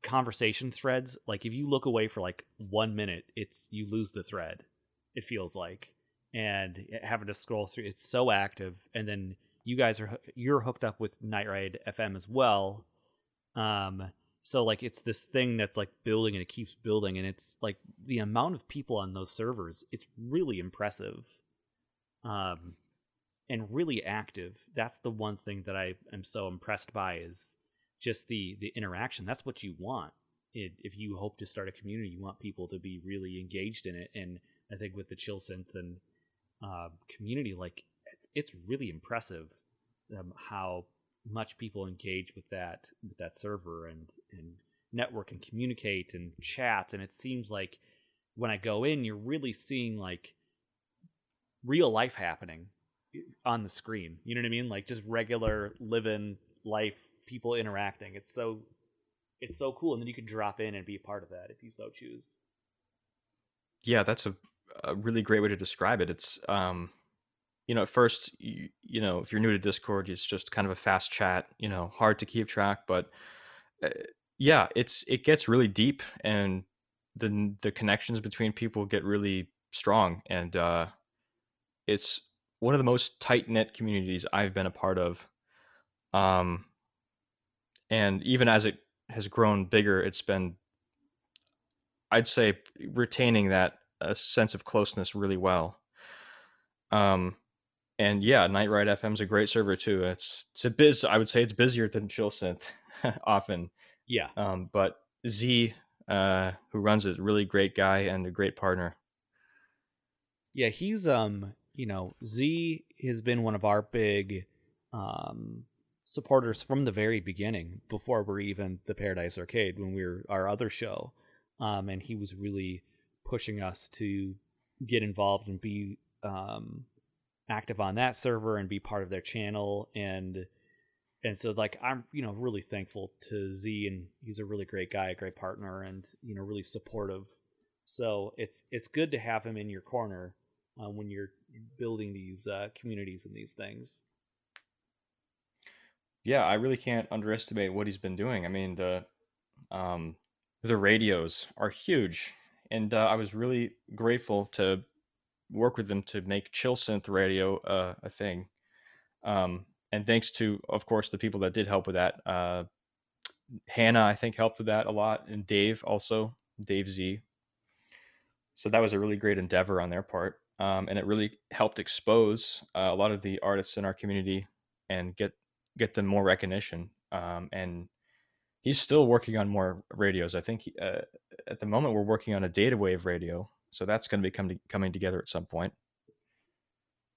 conversation threads. Like if you look away for like one minute, it's you lose the thread. It feels like, and having to scroll through. It's so active, and then you guys are you're hooked up with Night Ride FM as well. Um, so like it's this thing that's like building and it keeps building, and it's like the amount of people on those servers. It's really impressive, um, and really active. That's the one thing that I am so impressed by is just the the interaction. That's what you want. It, if you hope to start a community, you want people to be really engaged in it and I think with the chill synth and uh, community, like it's, it's really impressive um, how much people engage with that with that server and and network and communicate and chat. And it seems like when I go in, you're really seeing like real life happening on the screen. You know what I mean? Like just regular living life, people interacting. It's so it's so cool, and then you can drop in and be a part of that if you so choose. Yeah, that's a, a really great way to describe it. It's um, you know, at first, you, you know, if you're new to Discord, it's just kind of a fast chat. You know, hard to keep track, but uh, yeah, it's it gets really deep, and the the connections between people get really strong, and uh, it's one of the most tight knit communities I've been a part of. Um, and even as it has grown bigger, it's been, I'd say, retaining that a sense of closeness really well. Um, and yeah, Night Ride FM is a great server too. It's it's a biz. I would say it's busier than Chill Synth (laughs) often. Yeah. Um, but Z, uh, who runs it, really great guy and a great partner. Yeah, he's um, you know, Z has been one of our big um supporters from the very beginning, before we're even the Paradise Arcade, when we were our other show. Um, and he was really pushing us to get involved and be um active on that server and be part of their channel. And and so like i'm you know really thankful to z and he's a really great guy a great partner and you know really supportive. So it's it's good to have him in your corner uh, when you're building these uh, communities and these things. Yeah i really can't underestimate what he's been doing. I mean the um the radios are huge and uh, i was really grateful to work with them to make chill synth radio uh, a thing. Um and thanks to of course the people that did help with that uh hannah i think helped with that a lot and dave also dave z. So that was a really great endeavor on their part um, and it really helped expose uh, a lot of the artists in our community and get get them more recognition um, and he's still working on more radios i think he, uh, at the moment we're working on a data wave radio so that's going to be coming coming together at some point.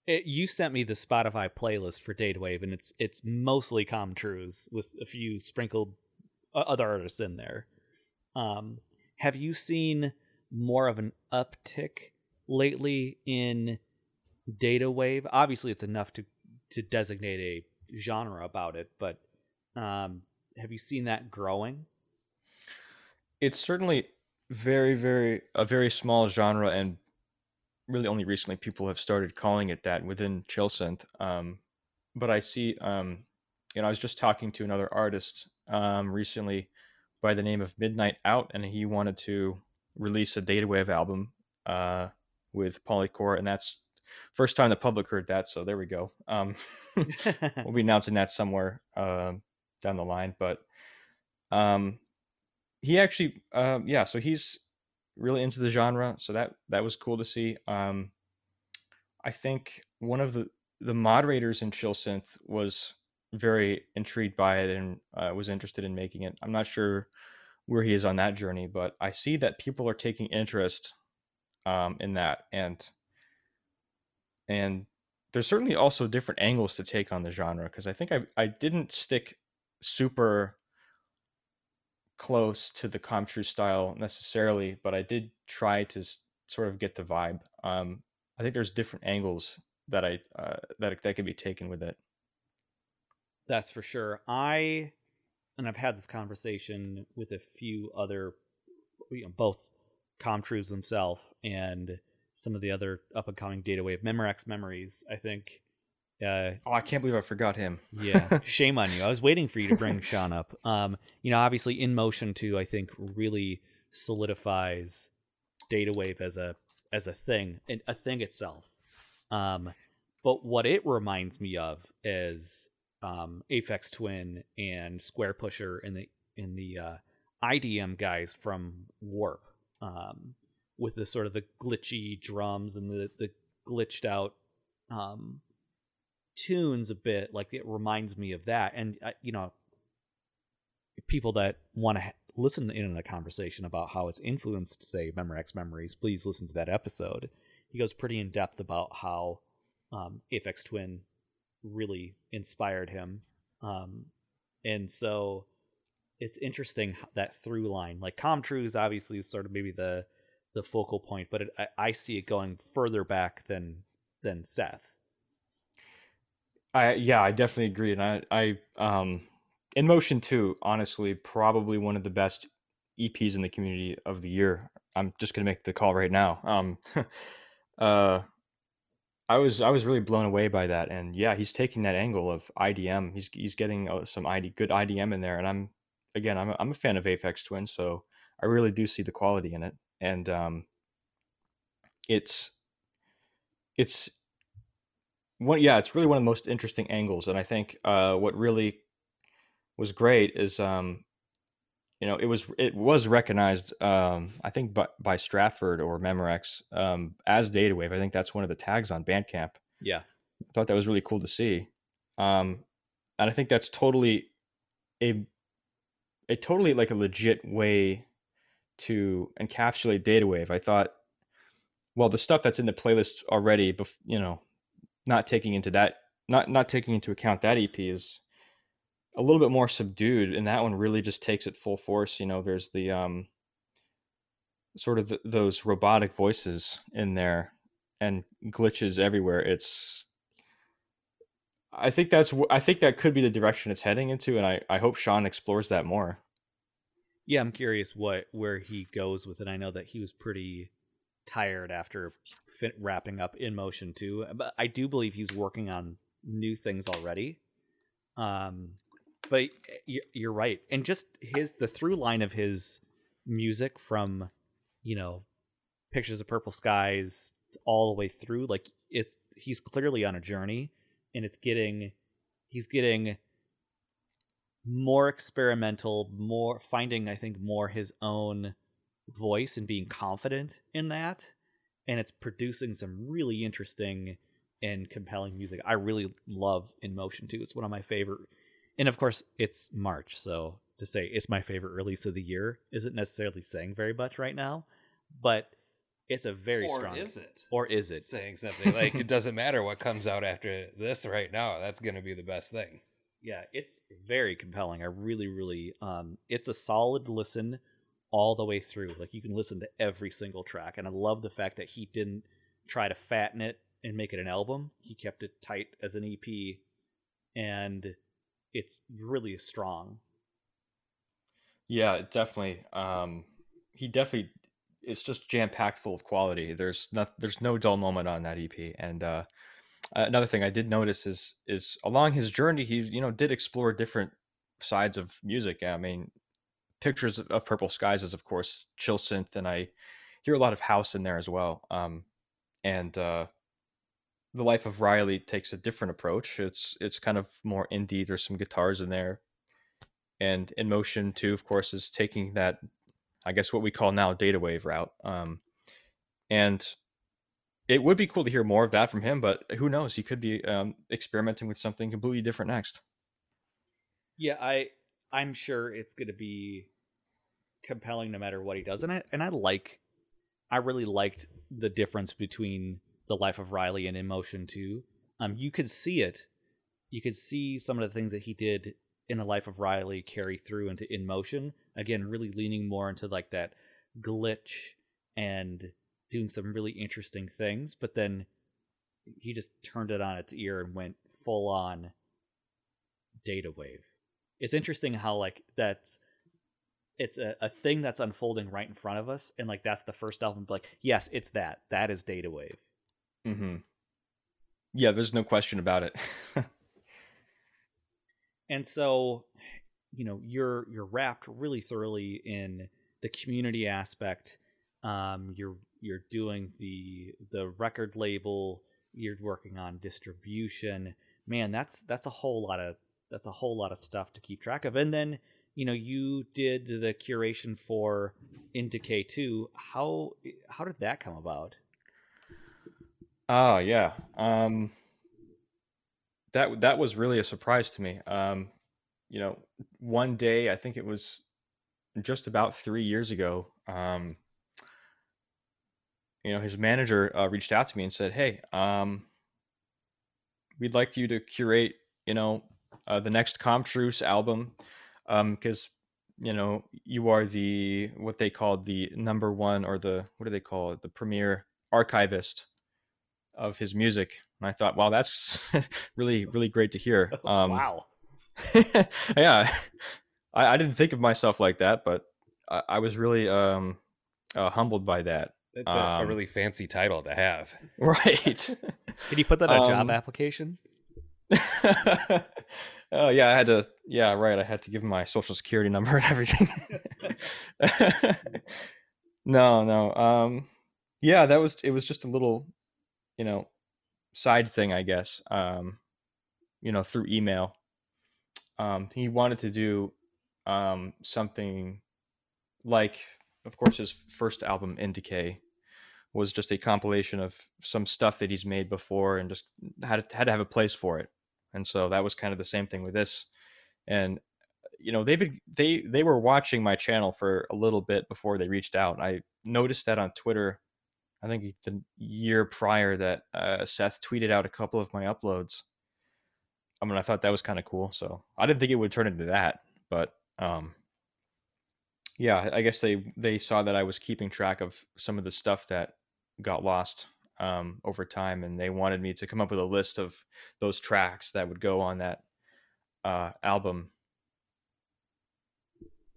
It, you sent me the spotify playlist for Data Wave, and it's it's mostly Com Truise with a few sprinkled other artists in there. Um have you seen more of an uptick lately in data wave? Obviously it's enough to to designate a genre about it but um have you seen that growing? It's certainly very very a very small genre and really only recently people have started calling it that within chill synth um but i see um you know i was just talking to another artist um recently by the name of midnight out and he wanted to release a data wave album uh with Polychora and that's first time the public heard that so there we go. Um (laughs) we'll be announcing that somewhere um down the line but um he actually um yeah so he's really into the genre so that that was cool to see um i think one of the the moderators in chill synth was very intrigued by it and uh, was interested in making it. I'm not sure where he is on that journey but i see that people are taking interest um in that and and there's certainly also different angles to take on the genre because i think i i didn't stick super close to the Com Truise style necessarily, but I did try to s- sort of get the vibe. Um, I think there's different angles that I uh, that that could be taken with it. That's for sure. I and I've had this conversation with a few other, you know, both Com Truise themselves and some of the other up and coming data wave Memorex memories. I think. Uh, Oh, I can't believe I forgot him. yeah, (laughs) shame on you. I was waiting for you to bring Sean up. Um, you know, obviously, in motion too. I think really solidifies data wave as a as a thing, and a thing itself. Um, but what it reminds me of is um, Aphex Twin and Squarepusher and the in the uh, IDM guys from Warp, um, with the sort of the glitchy drums and the the glitched out um, tunes a bit. Like it reminds me of that, and uh, you know, people that want to ha- listen in on a conversation about how it's influenced, say, Memorex memories, please listen to that episode. He goes pretty in depth about how um, Aphex Twin really inspired him, um, and so it's interesting that through line. Like Com Truise is obviously sort of maybe the the focal point, but it, I, I see it going further back than than Seth. I yeah, I definitely agree, and I I um in motion too. Honestly, probably one of the best EPs in the community of the year. I'm just gonna make the call right now. Um, (laughs) uh, I was I was really blown away by that, and yeah, he's taking that angle of IDM. He's he's getting uh, some ID good IDM in there, and I'm again I'm a, I'm a fan of Aphex Twin, so I really do see the quality in it, and um, it's it's one yeah it's really one of the most interesting angles and i think uh what really was great is um you know it was it was recognized um i think by, by stratford or memorex um as data wave i think that's one of the tags on bandcamp. Yeah. i thought that was really cool to see um and i think that's totally a a totally like a legit way to encapsulate data wave i thought well the stuff that's in the playlist already bef- you know not taking into that not not taking into account that ep is a little bit more subdued and that one really just takes it full force you know there's the um sort of th those robotic voices in there and glitches everywhere it's i think that's i think that could be the direction it's heading into and i i hope sean explores that more Yeah, I'm curious what where he goes with it. I know that he was pretty tired after fin- wrapping up in motion too, but I do believe he's working on new things already. Um, but you're right, and just his the through line of his music from, you know, pictures of purple skies all the way through, like it's he's clearly on a journey, and it's getting he's getting more experimental, more finding I think more his own voice and being confident in that and it's producing some really interesting and compelling music. I really love In Motion too. It's one of my favorite. And of course, it's March, so to say it's my favorite release of the year isn't necessarily saying very much right now, but it's a very or strong is it? or is it? saying something like it doesn't matter what comes out after this right now. That's going to be the best thing. yeah it's very compelling i really really um it's a solid listen all the way through like you can listen to every single track and i love the fact that he didn't try to fatten it and make it an album he kept it tight as an ep and it's really strong Yeah, definitely. Um, he definitely it's just jam packed full of quality. There's not there's no dull moment on that EP. And uh, another thing I did notice is is along his journey, he you know did explore different sides of music. I mean, pictures of, purple skies is of course chill synth, and I hear a lot of house in there as well. Um, and uh, the life of Riley takes a different approach. It's it's kind of more indie. There's some guitars in there and in motion too of course is taking that i guess what we call now data wave route um, and it would be cool to hear more of that from him but who knows he could be um, experimenting with something completely different next yeah i i'm sure it's going to be compelling no matter what he does in it. and i like i really liked the difference between the life of riley and in motion too um you could see it. You could see some of the things that he did in the life of riley carry through into in motion. Again really leaning more into like that glitch and doing some really interesting things but then he just turned it on its ear and went full on data wave it's interesting how like that's it's a, a thing that's unfolding right in front of us and like that's the first album like yes it's that. That is data wave. Mm-hmm. yeah there's no question about it. (laughs) And so you know you're you're wrapped really thoroughly in the community aspect. Um you're you're doing the the record label. You're working on distribution. Man that's that's a whole lot of that's a whole lot of stuff to keep track of. And then you know you did the curation for In Decay, Too how how did that come about? Oh yeah. Um that that was really a surprise to me. Um you know one day i think it was just about three years ago. Um, you know, his manager uh, reached out to me and said, "Hey, um, we'd like you to curate, you know, uh, the next Com Truise album, Um, because you know you are the what they called the number one or the what do they call it, the premier archivist of his music." And I thought, wow, that's (laughs) really really great to hear. (laughs) Um, wow. (laughs) yeah, I, I didn't think of myself like that, but I, I was really um, uh, humbled by that. That's a, a Um, really fancy title to have. Right. Can you put that on a job Um, application? (laughs) oh yeah, I had to. Yeah, right. I had to give my social security number (laughs) and everything. (laughs) no, no. Um, yeah, that was. It was just a little, you know, side thing, I guess. Um, you know, through email. Um, he wanted to do um something like, of course, his first album, In Decay, was just a compilation of some stuff that he's made before and just had to, had to have a place for it. And so that was kind of the same thing with this. And you know, they've been they they were watching my channel for a little bit before they reached out. I noticed that on Twitter. I think the year prior that uh, Seth tweeted out a couple of my uploads. I mean, I thought that was kind of cool. So I didn't think it would turn into that, but um, yeah, I guess they they saw that I was keeping track of some of the stuff that got lost um, over time, and they wanted me to come up with a list of those tracks that would go on that uh, album.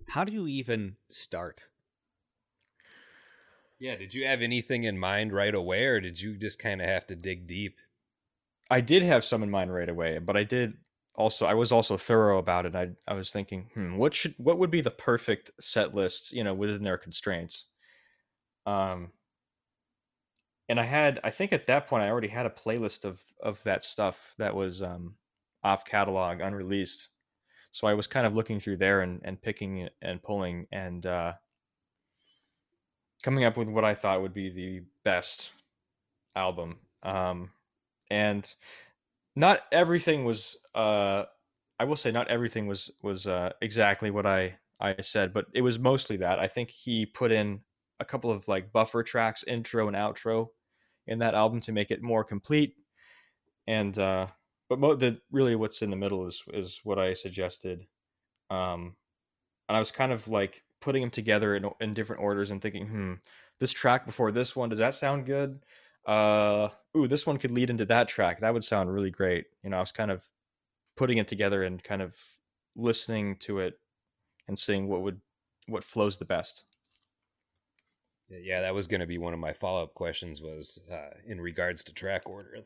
How do you even start? Yeah, did you have anything in mind right away, or did you just kind of have to dig deep? I did have some in mind right away, but I did also I was also thorough about it. I I was thinking, hmm, what should what would be the perfect set list, you know, within their constraints. Um and I had I think at that point I already had a playlist of of that stuff that was um off catalog, unreleased. So I was kind of looking through there and and picking and pulling and uh coming up with what I thought would be the best album. Um and not everything was uh i will say not everything was was uh exactly what i i said but it was mostly that i think he put in a couple of like buffer tracks intro and outro in that album to make it more complete. And uh but mo- the really what's in the middle is is what i suggested um and i was kind of like putting them together in, in different orders and thinking hmm this track before this one does that sound good? Uh ooh this one could lead into that track. That would sound really great. You know i was kind of putting it together and kind of listening to it and seeing what would what flows the best Yeah, that was going to be one of my follow up questions. Was uh, in regards to track order.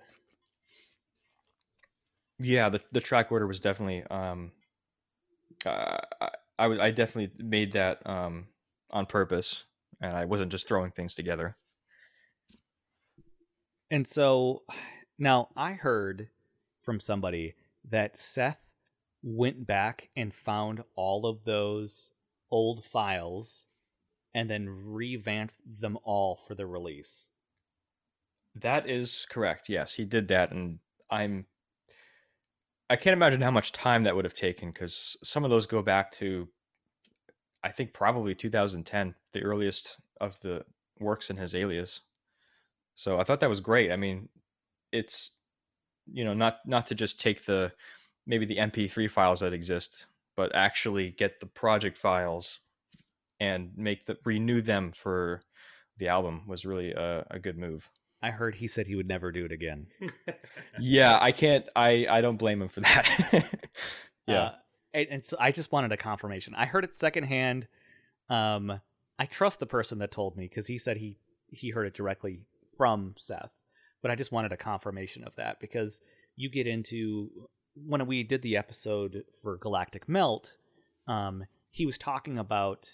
yeah the, the track order was definitely um uh, I, I was i definitely made that um on purpose and i wasn't just throwing things together And so now I heard from somebody that Seth went back and found all of those old files and then revamped them all for the release. That is correct. Yes, he did that, and I'm. I can't imagine how much time that would have taken because some of those go back to, I think probably 2010, the earliest of the works in his alias. So I thought that was great. I mean, it's, you know, not not to just take the maybe the MP3 files that exist, but actually get the project files and make the renew them for the album was really a, a good move. I heard he said he would never do it again. yeah i can't i i don't blame him for that (laughs) yeah Uh, and, and so I just wanted a confirmation. I heard it secondhand. Um, I trust the person that told me because he said he he heard it directly from Seth, but I just wanted a confirmation of that because you get into when we did the episode for Galactic Melt, um, he was talking about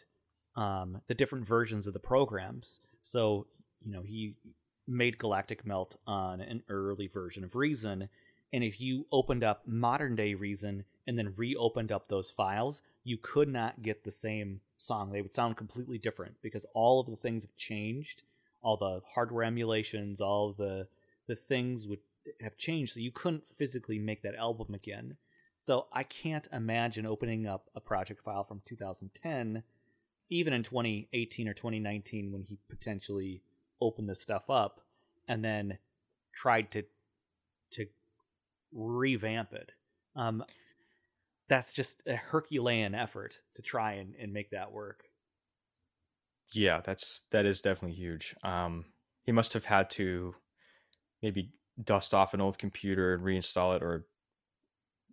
um, the different versions of the programs. So you know he made Galactic Melt on an early version of Reason, and if you opened up modern day Reason and then reopened up those files, you could not get the same song. They would sound completely different because all of the things have changed. All the hardware emulations, all the the things would have changed, so you couldn't physically make that album again. So I can't imagine opening up a project file from 2010 even in 2018 or 2019 when he potentially opened this stuff up and then tried to to revamp it. Um, that's just a Herculean effort to try and, and make that work. Yeah, that's that is definitely huge. Um, he must have had to maybe dust off an old computer and reinstall it, or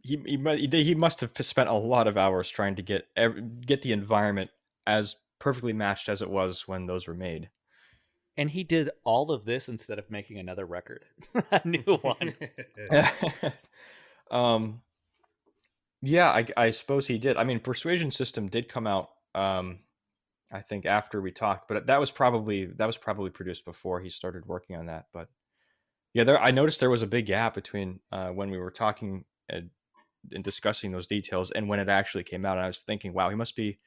he he he must have spent a lot of hours trying to get ev- get the environment as perfectly matched as it was when those were made. And he did all of this instead of making another record, (laughs) a new one. (laughs) um, yeah, I, I suppose he did. I mean, Persuasion System did come out. Um, I think after we talked, but that was probably that was probably produced before he started working on that. But yeah, there I noticed there was a big gap between uh, when we were talking and, and discussing those details and when it actually came out. And I was thinking, wow, he must be,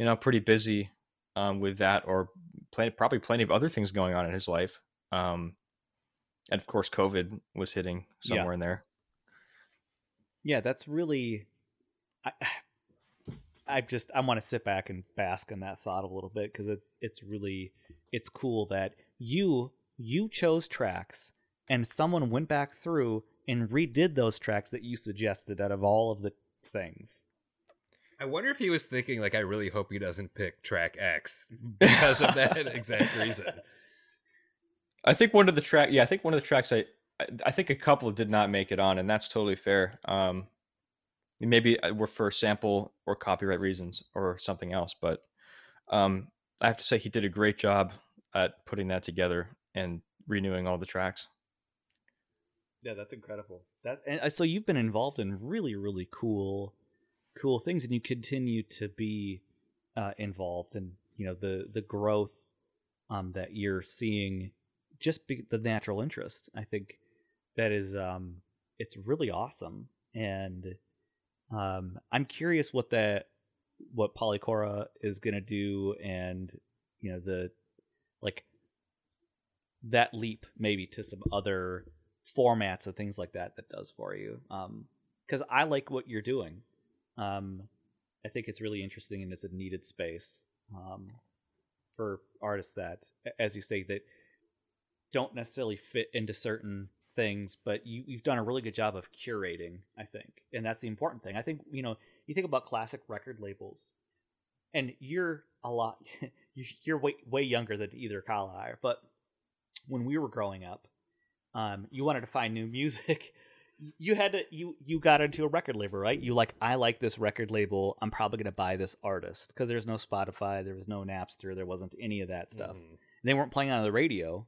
you know, pretty busy um, with that, or plenty, probably plenty of other things going on in his life. Um, and of course, COVID was hitting Yeah. somewhere in there. yeah, that's really. I, (sighs) I just I want to sit back and bask in that thought a little bit because it's it's really it's cool that you you chose tracks and someone went back through and redid those tracks that you suggested out of all of the things. I wonder if he was thinking like, I really hope he doesn't pick track X (laughs) because of that exact reason. I think one of the track, yeah, I think one of the tracks I, I- I think a couple did not make it on, and that's totally fair. Um, maybe uh, were for sample or copyright reasons or something else, but um, I have to say he did a great job at putting that together and renewing all the tracks. Yeah, that's incredible. That and uh, so you've been involved in really really cool cool things and you continue to be uh involved and you know the the growth um that you're seeing just be the natural interest. I think that is um it's really awesome and um I'm curious what that what Polychora is going to do and you know the like that leap maybe to some other formats and things like that that does for you um because i like what you're doing um i think it's really interesting and it's a needed space um for artists that as you say that don't necessarily fit into certain things but you, you've done a really good job of curating i think and that's the important thing. I think you know you think about classic record labels and you're a lot (laughs) you're way, way younger than either kyle and i but when we were growing up um, you wanted to find new (laughs) music you had to you you got into a record label right? You like i like this record label. I'm probably going to buy this artist. Because there's no spotify there was no napster there wasn't any of that stuff. Mhm. they weren't playing on the radio.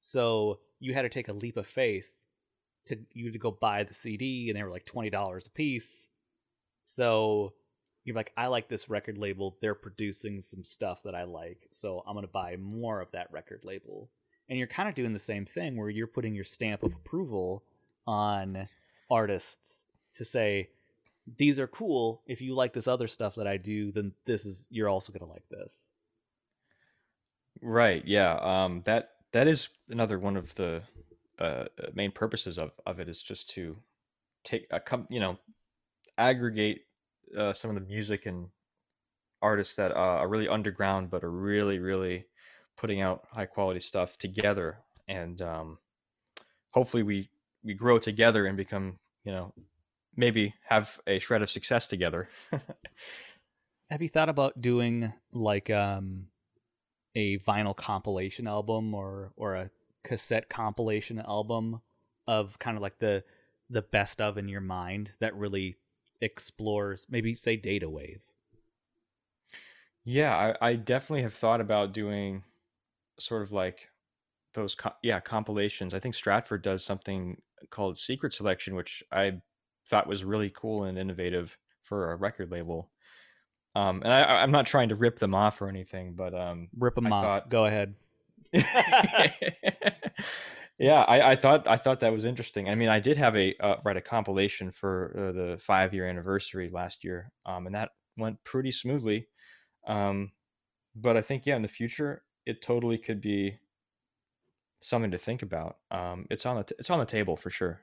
So you had to take a leap of faith to you to go buy the cd and they were like $20 a piece. So you're like i like this record label. They're producing some stuff that i like. So i'm going to buy more of that record label. And you're kind of doing the same thing where you're putting your stamp of approval on artists to say these are cool if you like this other stuff that i do then this is you're also going to like this Right. Yeah. Um, that that is another one of the uh, uh, main purposes of, of it is just to take a com- you know aggregate uh, some of the music and artists that uh, are really underground but are really really putting out high quality stuff together and um, hopefully we we grow together and become you know maybe have a shred of success together (laughs) Have you thought about doing like um a vinyl compilation album or or a cassette compilation album of kind of like the the best of in your mind that really explores maybe say data wave Yeah, I, I definitely have thought about doing sort of like those, co- yeah, compilations. I think Stratford does something called Secret Selection, which I thought was really cool and innovative for a record label. Um, and I, I'm not trying to rip them off or anything, but um, rip them I off thought- go ahead (laughs) yeah, I, I thought I thought that was interesting. I mean, I did have a uh, write a compilation for uh, the five year anniversary last year, um, and that went pretty smoothly. Um, but I think yeah, in the future, it totally could be something to think about. Um, it's on the t- it's on the table for sure.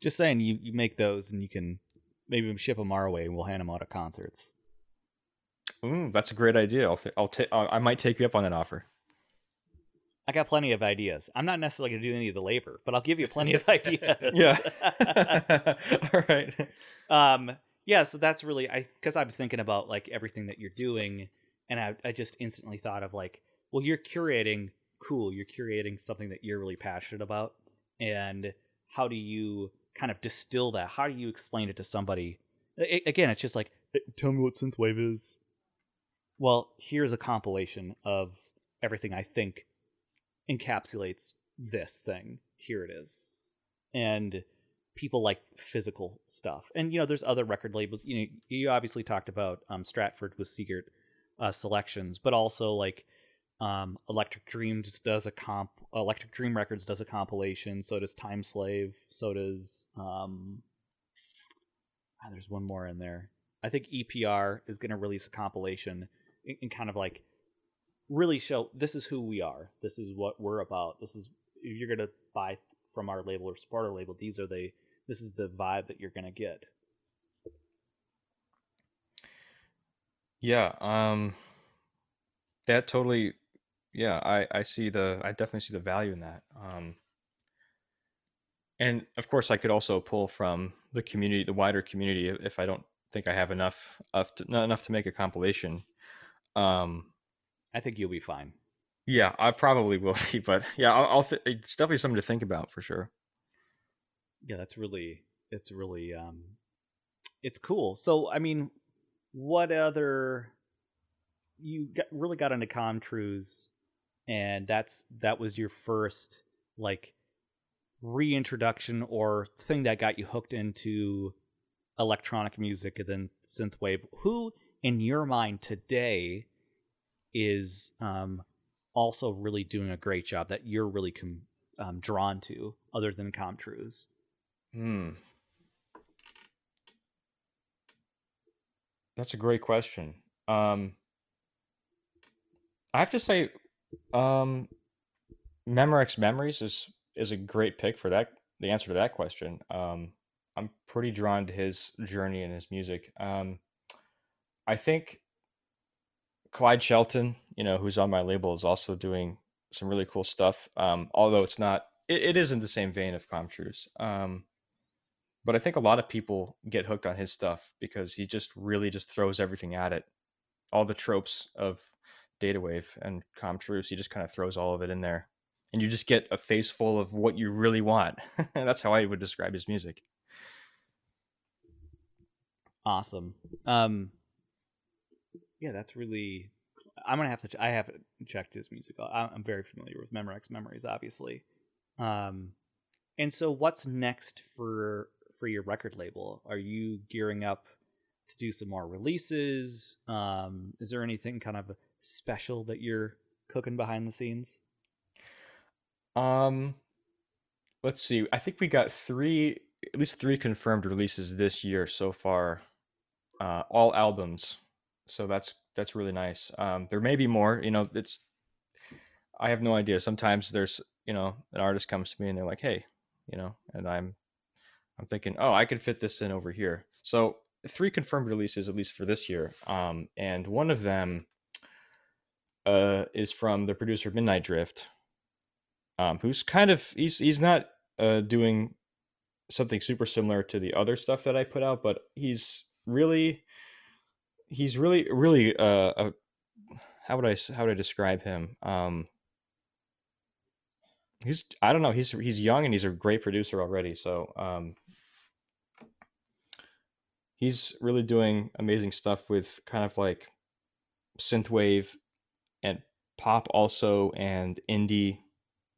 just saying you you make those and you can maybe ship them our way and we'll hand them out at concerts Ooh, that's a great idea. I'll th- I'll take I might take you up on that offer. I got plenty of ideas. I'm not necessarily going to do any of the labor, but I'll give you plenty of (laughs) ideas. Yeah. (laughs) (laughs) All right. um yeah so that's really i because i'm thinking about like everything that you're doing and I, I just instantly thought of like well you're curating cool you're curating something that you're really passionate about and how do you kind of distill that? How do you explain it to somebody? A- again it's just like "Eh, tell me what synthwave is. well here's a compilation of everything i think encapsulates this thing. Here it is. And people like physical stuff. And you know, there's other record labels. You know, you obviously talked about um, Stratford with Secret uh, Selections, but also like um, Electric Dreams does a comp. Electric Dream Records does a compilation. So does Time Slave. So does um, ah, there's one more in there. I think EPR is going to release a compilation and, kind of like really show this is who we are. This is what we're about. This is if you're going to buy from our label or support our label. These are the this is the vibe that you're gonna get. Yeah. Um. That totally. Yeah. I I see the. I definitely see the value in that. Um. And of course, I could also pull from the community, the wider community, if- I don't think I have enough of to, not enough to make a compilation. Um. I think you'll be fine. Yeah, I probably will be, but (laughs) yeah, I'll. I'll th- it's definitely something to think about for sure. Yeah, that's really it's really um it's cool. So I mean, what other you got, really got into Com Truise and that's that was your first like reintroduction or thing that got you hooked into electronic music and then synthwave. Who in your mind today is um also really doing a great job that you're really com- um, drawn to other than Com Truise? Hmm. That's a great question. Um, I have to say, um, Memorex Memories is is a great pick for that. The answer to that question. Um, I'm pretty drawn to his journey and his music. Um, I think Clyde Shelton, you know, who's on my label, is also doing some really cool stuff. Um, although it's not, it, it is in the same vein of Com Truise. Um, but I think a lot of people get hooked on his stuff because he just really just throws everything at it. All the tropes of Datawave and Com Truise, he just kind of throws all of it in there. And you just get a face full of what you really want. (laughs) That's how I would describe his music. Awesome. Um, yeah, that's really. I'm gonna have to. Ch- I haven't checked his music. I'm very familiar with Memorex Memories, obviously. Um, and so, what's next for for your record label? Are you gearing up to do some more releases? Um, is there anything kind of special that you're cooking behind the scenes? Um, let's see. I think we got three, at least three confirmed releases this year so far. Uh, all albums, so that's that's really nice. Um, there may be more. You know, it's I have no idea. Sometimes there's you know an artist comes to me and they're like, hey, you know, and I'm I'm thinking, oh, I could fit this in over here. So three confirmed releases at least for this year. Um, and one of them uh is from the producer Midnight Drift um, who's kind of he's he's not uh, doing something super similar to the other stuff that I put out, but he's really he's really really uh, a, how would I how would I describe him? Um, he's I don't know he's he's young and he's a great producer already, so um, he's really doing amazing stuff with kind of like synthwave and pop also and indie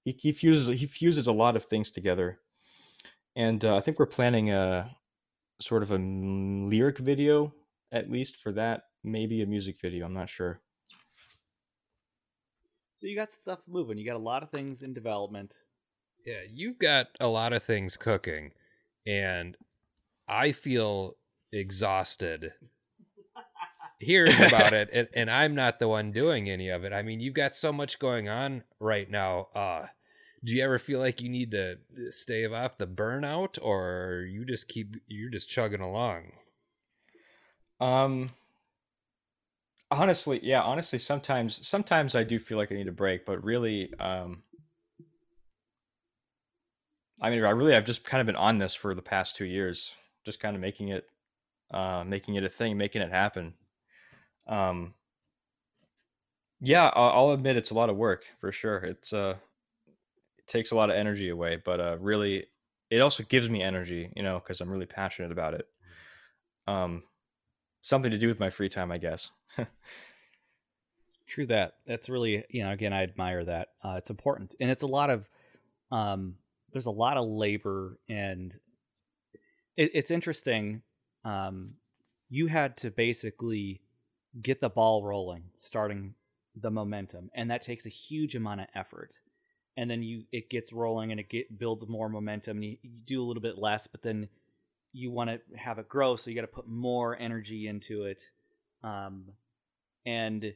he, he fuses he fuses a lot of things together and uh, i think we're planning a sort of a lyric video at least for that maybe a music video i'm not sure So you got stuff moving. You got a lot of things in development. Yeah, you've got a lot of things cooking, and I feel exhausted hearing about (laughs) it, and, and I'm not the one doing any of it. I mean, you've got so much going on right now. Uh, do you ever feel like you need to stave off the burnout, or you just keep you're just chugging along? um honestly, yeah, honestly, sometimes sometimes I do feel like I need a break, but really, um, I mean, I really I've just kind of been on this for the past two years, just kind of making it, uh, making it a thing, making it happen. Um, yeah, I'll, I'll admit it's a lot of work for sure. It's uh, it takes a lot of energy away, but uh, really, it also gives me energy, you know, because I'm really passionate about it. Um, something to do with my free time, I guess. (laughs) True that. That's really, you know, again, I admire that. Uh, it's important, and it's a lot of, um, there's a lot of labor, and it, it's interesting. Um, you had to basically get the ball rolling, starting the momentum, and that takes a huge amount of effort. And then you, it gets rolling, and it get builds more momentum. And you, you do a little bit less, but then you want to have it grow, so you got to put more energy into it. Um, and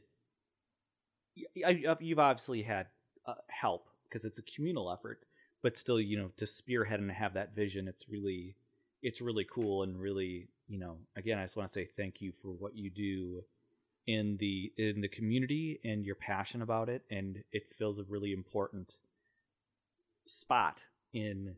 you've obviously had uh, help because it's a communal effort, but still, you know, to spearhead and have that vision, it's really, it's really cool and really, you know, again, I just want to say thank you for what you do in the in the community and your passion about it, and it fills a really important spot in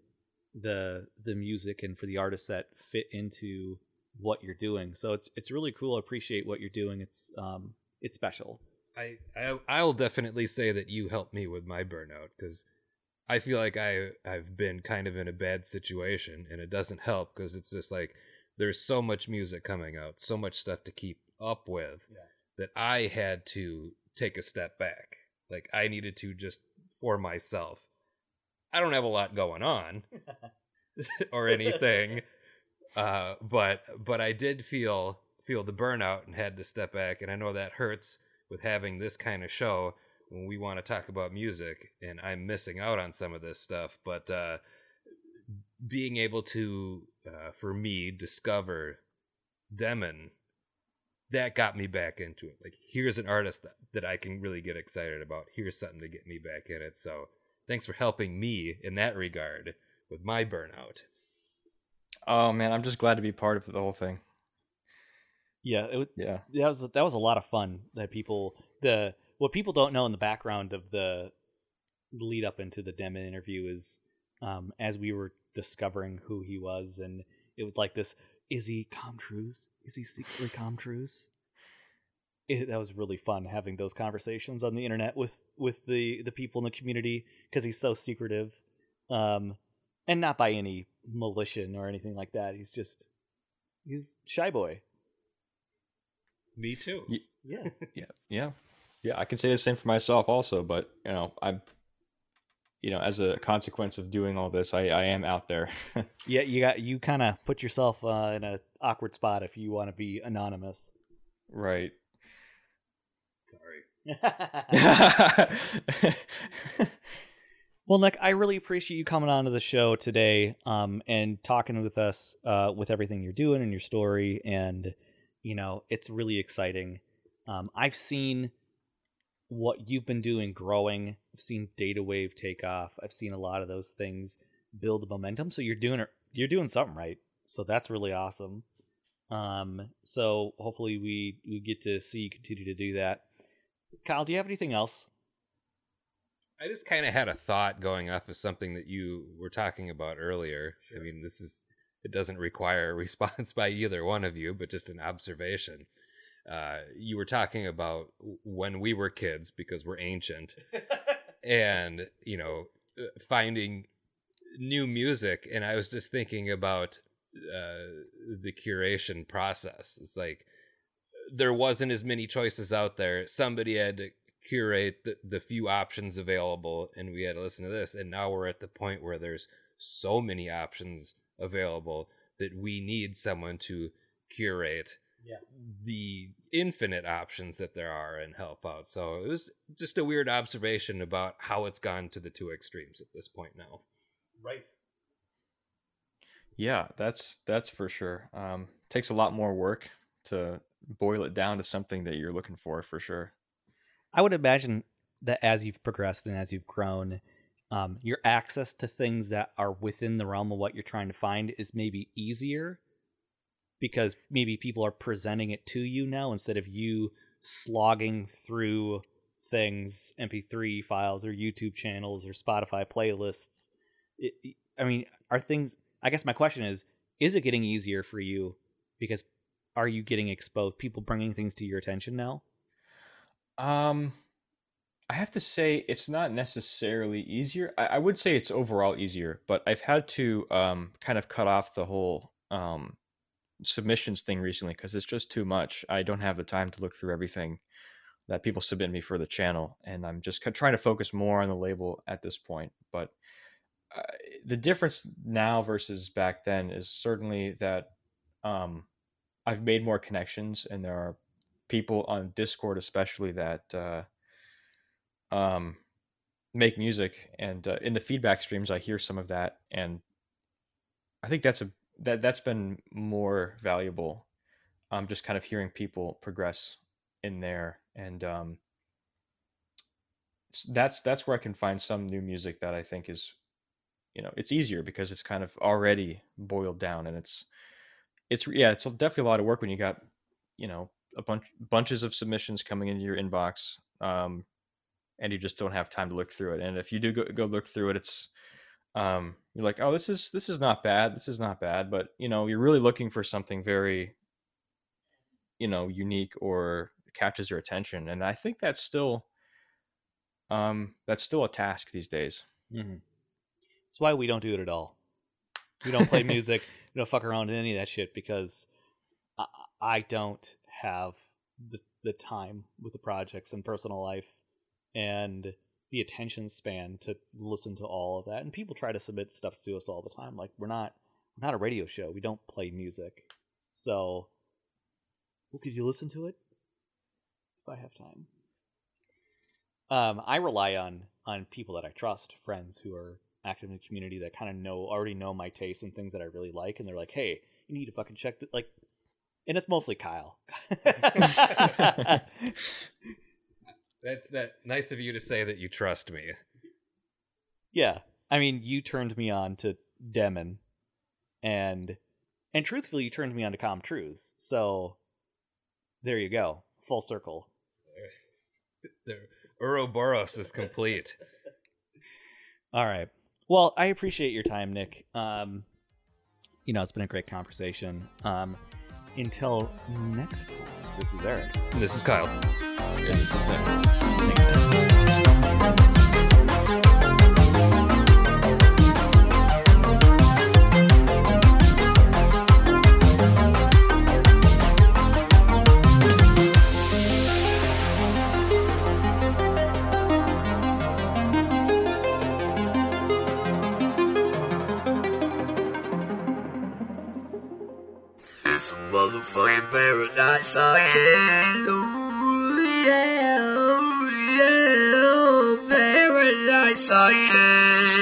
the the music and for the artists that fit into what you're doing. So it's it's really cool. I appreciate what you're doing. It's um it's special. I, I I'll definitely say that you helped me with my burnout because I feel like I I've been kind of in a bad situation and it doesn't help because it's just like there's so much music coming out, so much stuff to keep up with Yeah. That I had to take a step back. Like I needed to just for myself. I don't have a lot going on (laughs) or anything. uh but but I did feel feel the burnout and had to step back and I know that hurts with having this kind of show when we want to talk about music and I'm missing out on some of this stuff but uh being able to uh, for me discover Demon that got me back into it like here's an artist that, that I can really get excited about here's something to get me back in it so thanks for helping me in that regard with my burnout oh man, I'm just glad to be part of the whole thing. Yeah, it, wa- Yeah. that was that was a lot of fun. That people the what people don't know in the background of the lead up into the Demon interview is um, as we were discovering who he was, and it was like this: is he Com Truise? Is he secretly Com Truise? It, that was really fun having those conversations on the internet with with the the people in the community because he's so secretive, um, and not by any malicious or anything like that. He's just he's shy boy. me too Ye- Yeah. Yeah, yeah, yeah. I can say the same for myself also, but you know, I'm, you know, as a consequence of doing all this, I, I am out there. (laughs) Yeah, you got you kind of put yourself uh, in a awkward spot if you want to be anonymous. right. sorry (laughs) well, Nick, I really appreciate you coming on to the show today um, and talking with us uh, with everything you're doing and your story. And you know, it's really exciting. Um, I've seen what you've been doing growing. I've seen Data Wave take off. I've seen a lot of those things build momentum. So you're doing it. You're doing something right. So that's really awesome. Um, so hopefully we we get to see you continue to do that. Kyle, do you have anything else? I just kind of had a thought going off of something that you were talking about earlier. I mean, this is it doesn't require a (laughs) response by either one of you, but just an observation. Uh, you were talking about when we were kids because we're ancient, (laughs) and you know, uh, finding new music, and I was just thinking about uh, the curation process. It's like there wasn't as many choices out there. Somebody had to curate the, the few options available and we had to listen to this and now we're at the point where there's so many options available that we need someone to curate Yeah. the infinite options that there are and help out so it was just a weird observation about how it's gone to the two extremes at this point now Right. Yeah, that's that's for sure. Um, takes a lot more work to boil it down to something that you're looking for, for sure. I would imagine that as you've progressed and as you've grown, um, your access to things that are within the realm of what you're trying to find is maybe easier because maybe people are presenting it to you now instead of you slogging through things, MP3 files or YouTube channels or Spotify playlists. It, I mean, are things? I guess my question is: Is it getting easier for you? Because are you getting exposed? People bringing things to your attention now? Um, I have to say it's not necessarily easier. I, I would say it's overall easier, but I've had to um kind of cut off the whole um submissions thing recently because it's just too much. I don't have the time to look through everything that people submit me for the channel, and I'm just trying to focus more on the label at this point. But uh, the difference now versus back then is certainly that um, I've made more connections, and there are people on Discord, especially that uh, um, make music, and uh, in the feedback streams, I hear some of that, and I think that's a that that's been more valuable. Um, just kind of hearing people progress in there, and um, that's that's where I can find some new music that I think is, you know, it's easier because it's kind of already boiled down, and it's it's yeah, it's definitely a lot of work when you got, you know, a bunch bunches of submissions coming into your inbox, um, and you just don't have time to look through it. And if you do go, go look through it, it's um, you're like, oh, this is this is not bad. This is not bad, but you know, you're really looking for something very, you know, unique or catches your attention, and I think that's still, um, that's still a task these days. Mm-hmm. That's why we don't do it at all. We don't play (laughs) music. We don't fuck around in any of that shit because I, I don't have the the time with the projects and personal life and the attention span to listen to all of that. And people try to submit stuff to us all the time. Like we're not we're not a radio show. We don't play music. So well, could you listen to it? If I have time. Um, I rely on on people that I trust, friends who are active in the community that kind of know already know my tastes and things that I really like, and they're like, "Hey, you need to fucking check th-. like." And it's mostly Kyle. (laughs) (laughs) (laughs) That's that nice of you to say that you trust me. yeah, I mean, you turned me on to Demon, and and truthfully, you turned me on to Com Truise. So there you go, full circle. (laughs) The Ouroboros is complete. (laughs) All right. Well, I appreciate your time, Nick. Um, you know, it's been a great conversation. Um, until next time, this is Eric. this is Kyle. And this is Nick. Thanks, paradise I can. Ooh, yeah, ooh, yeah, oh, paradise I can.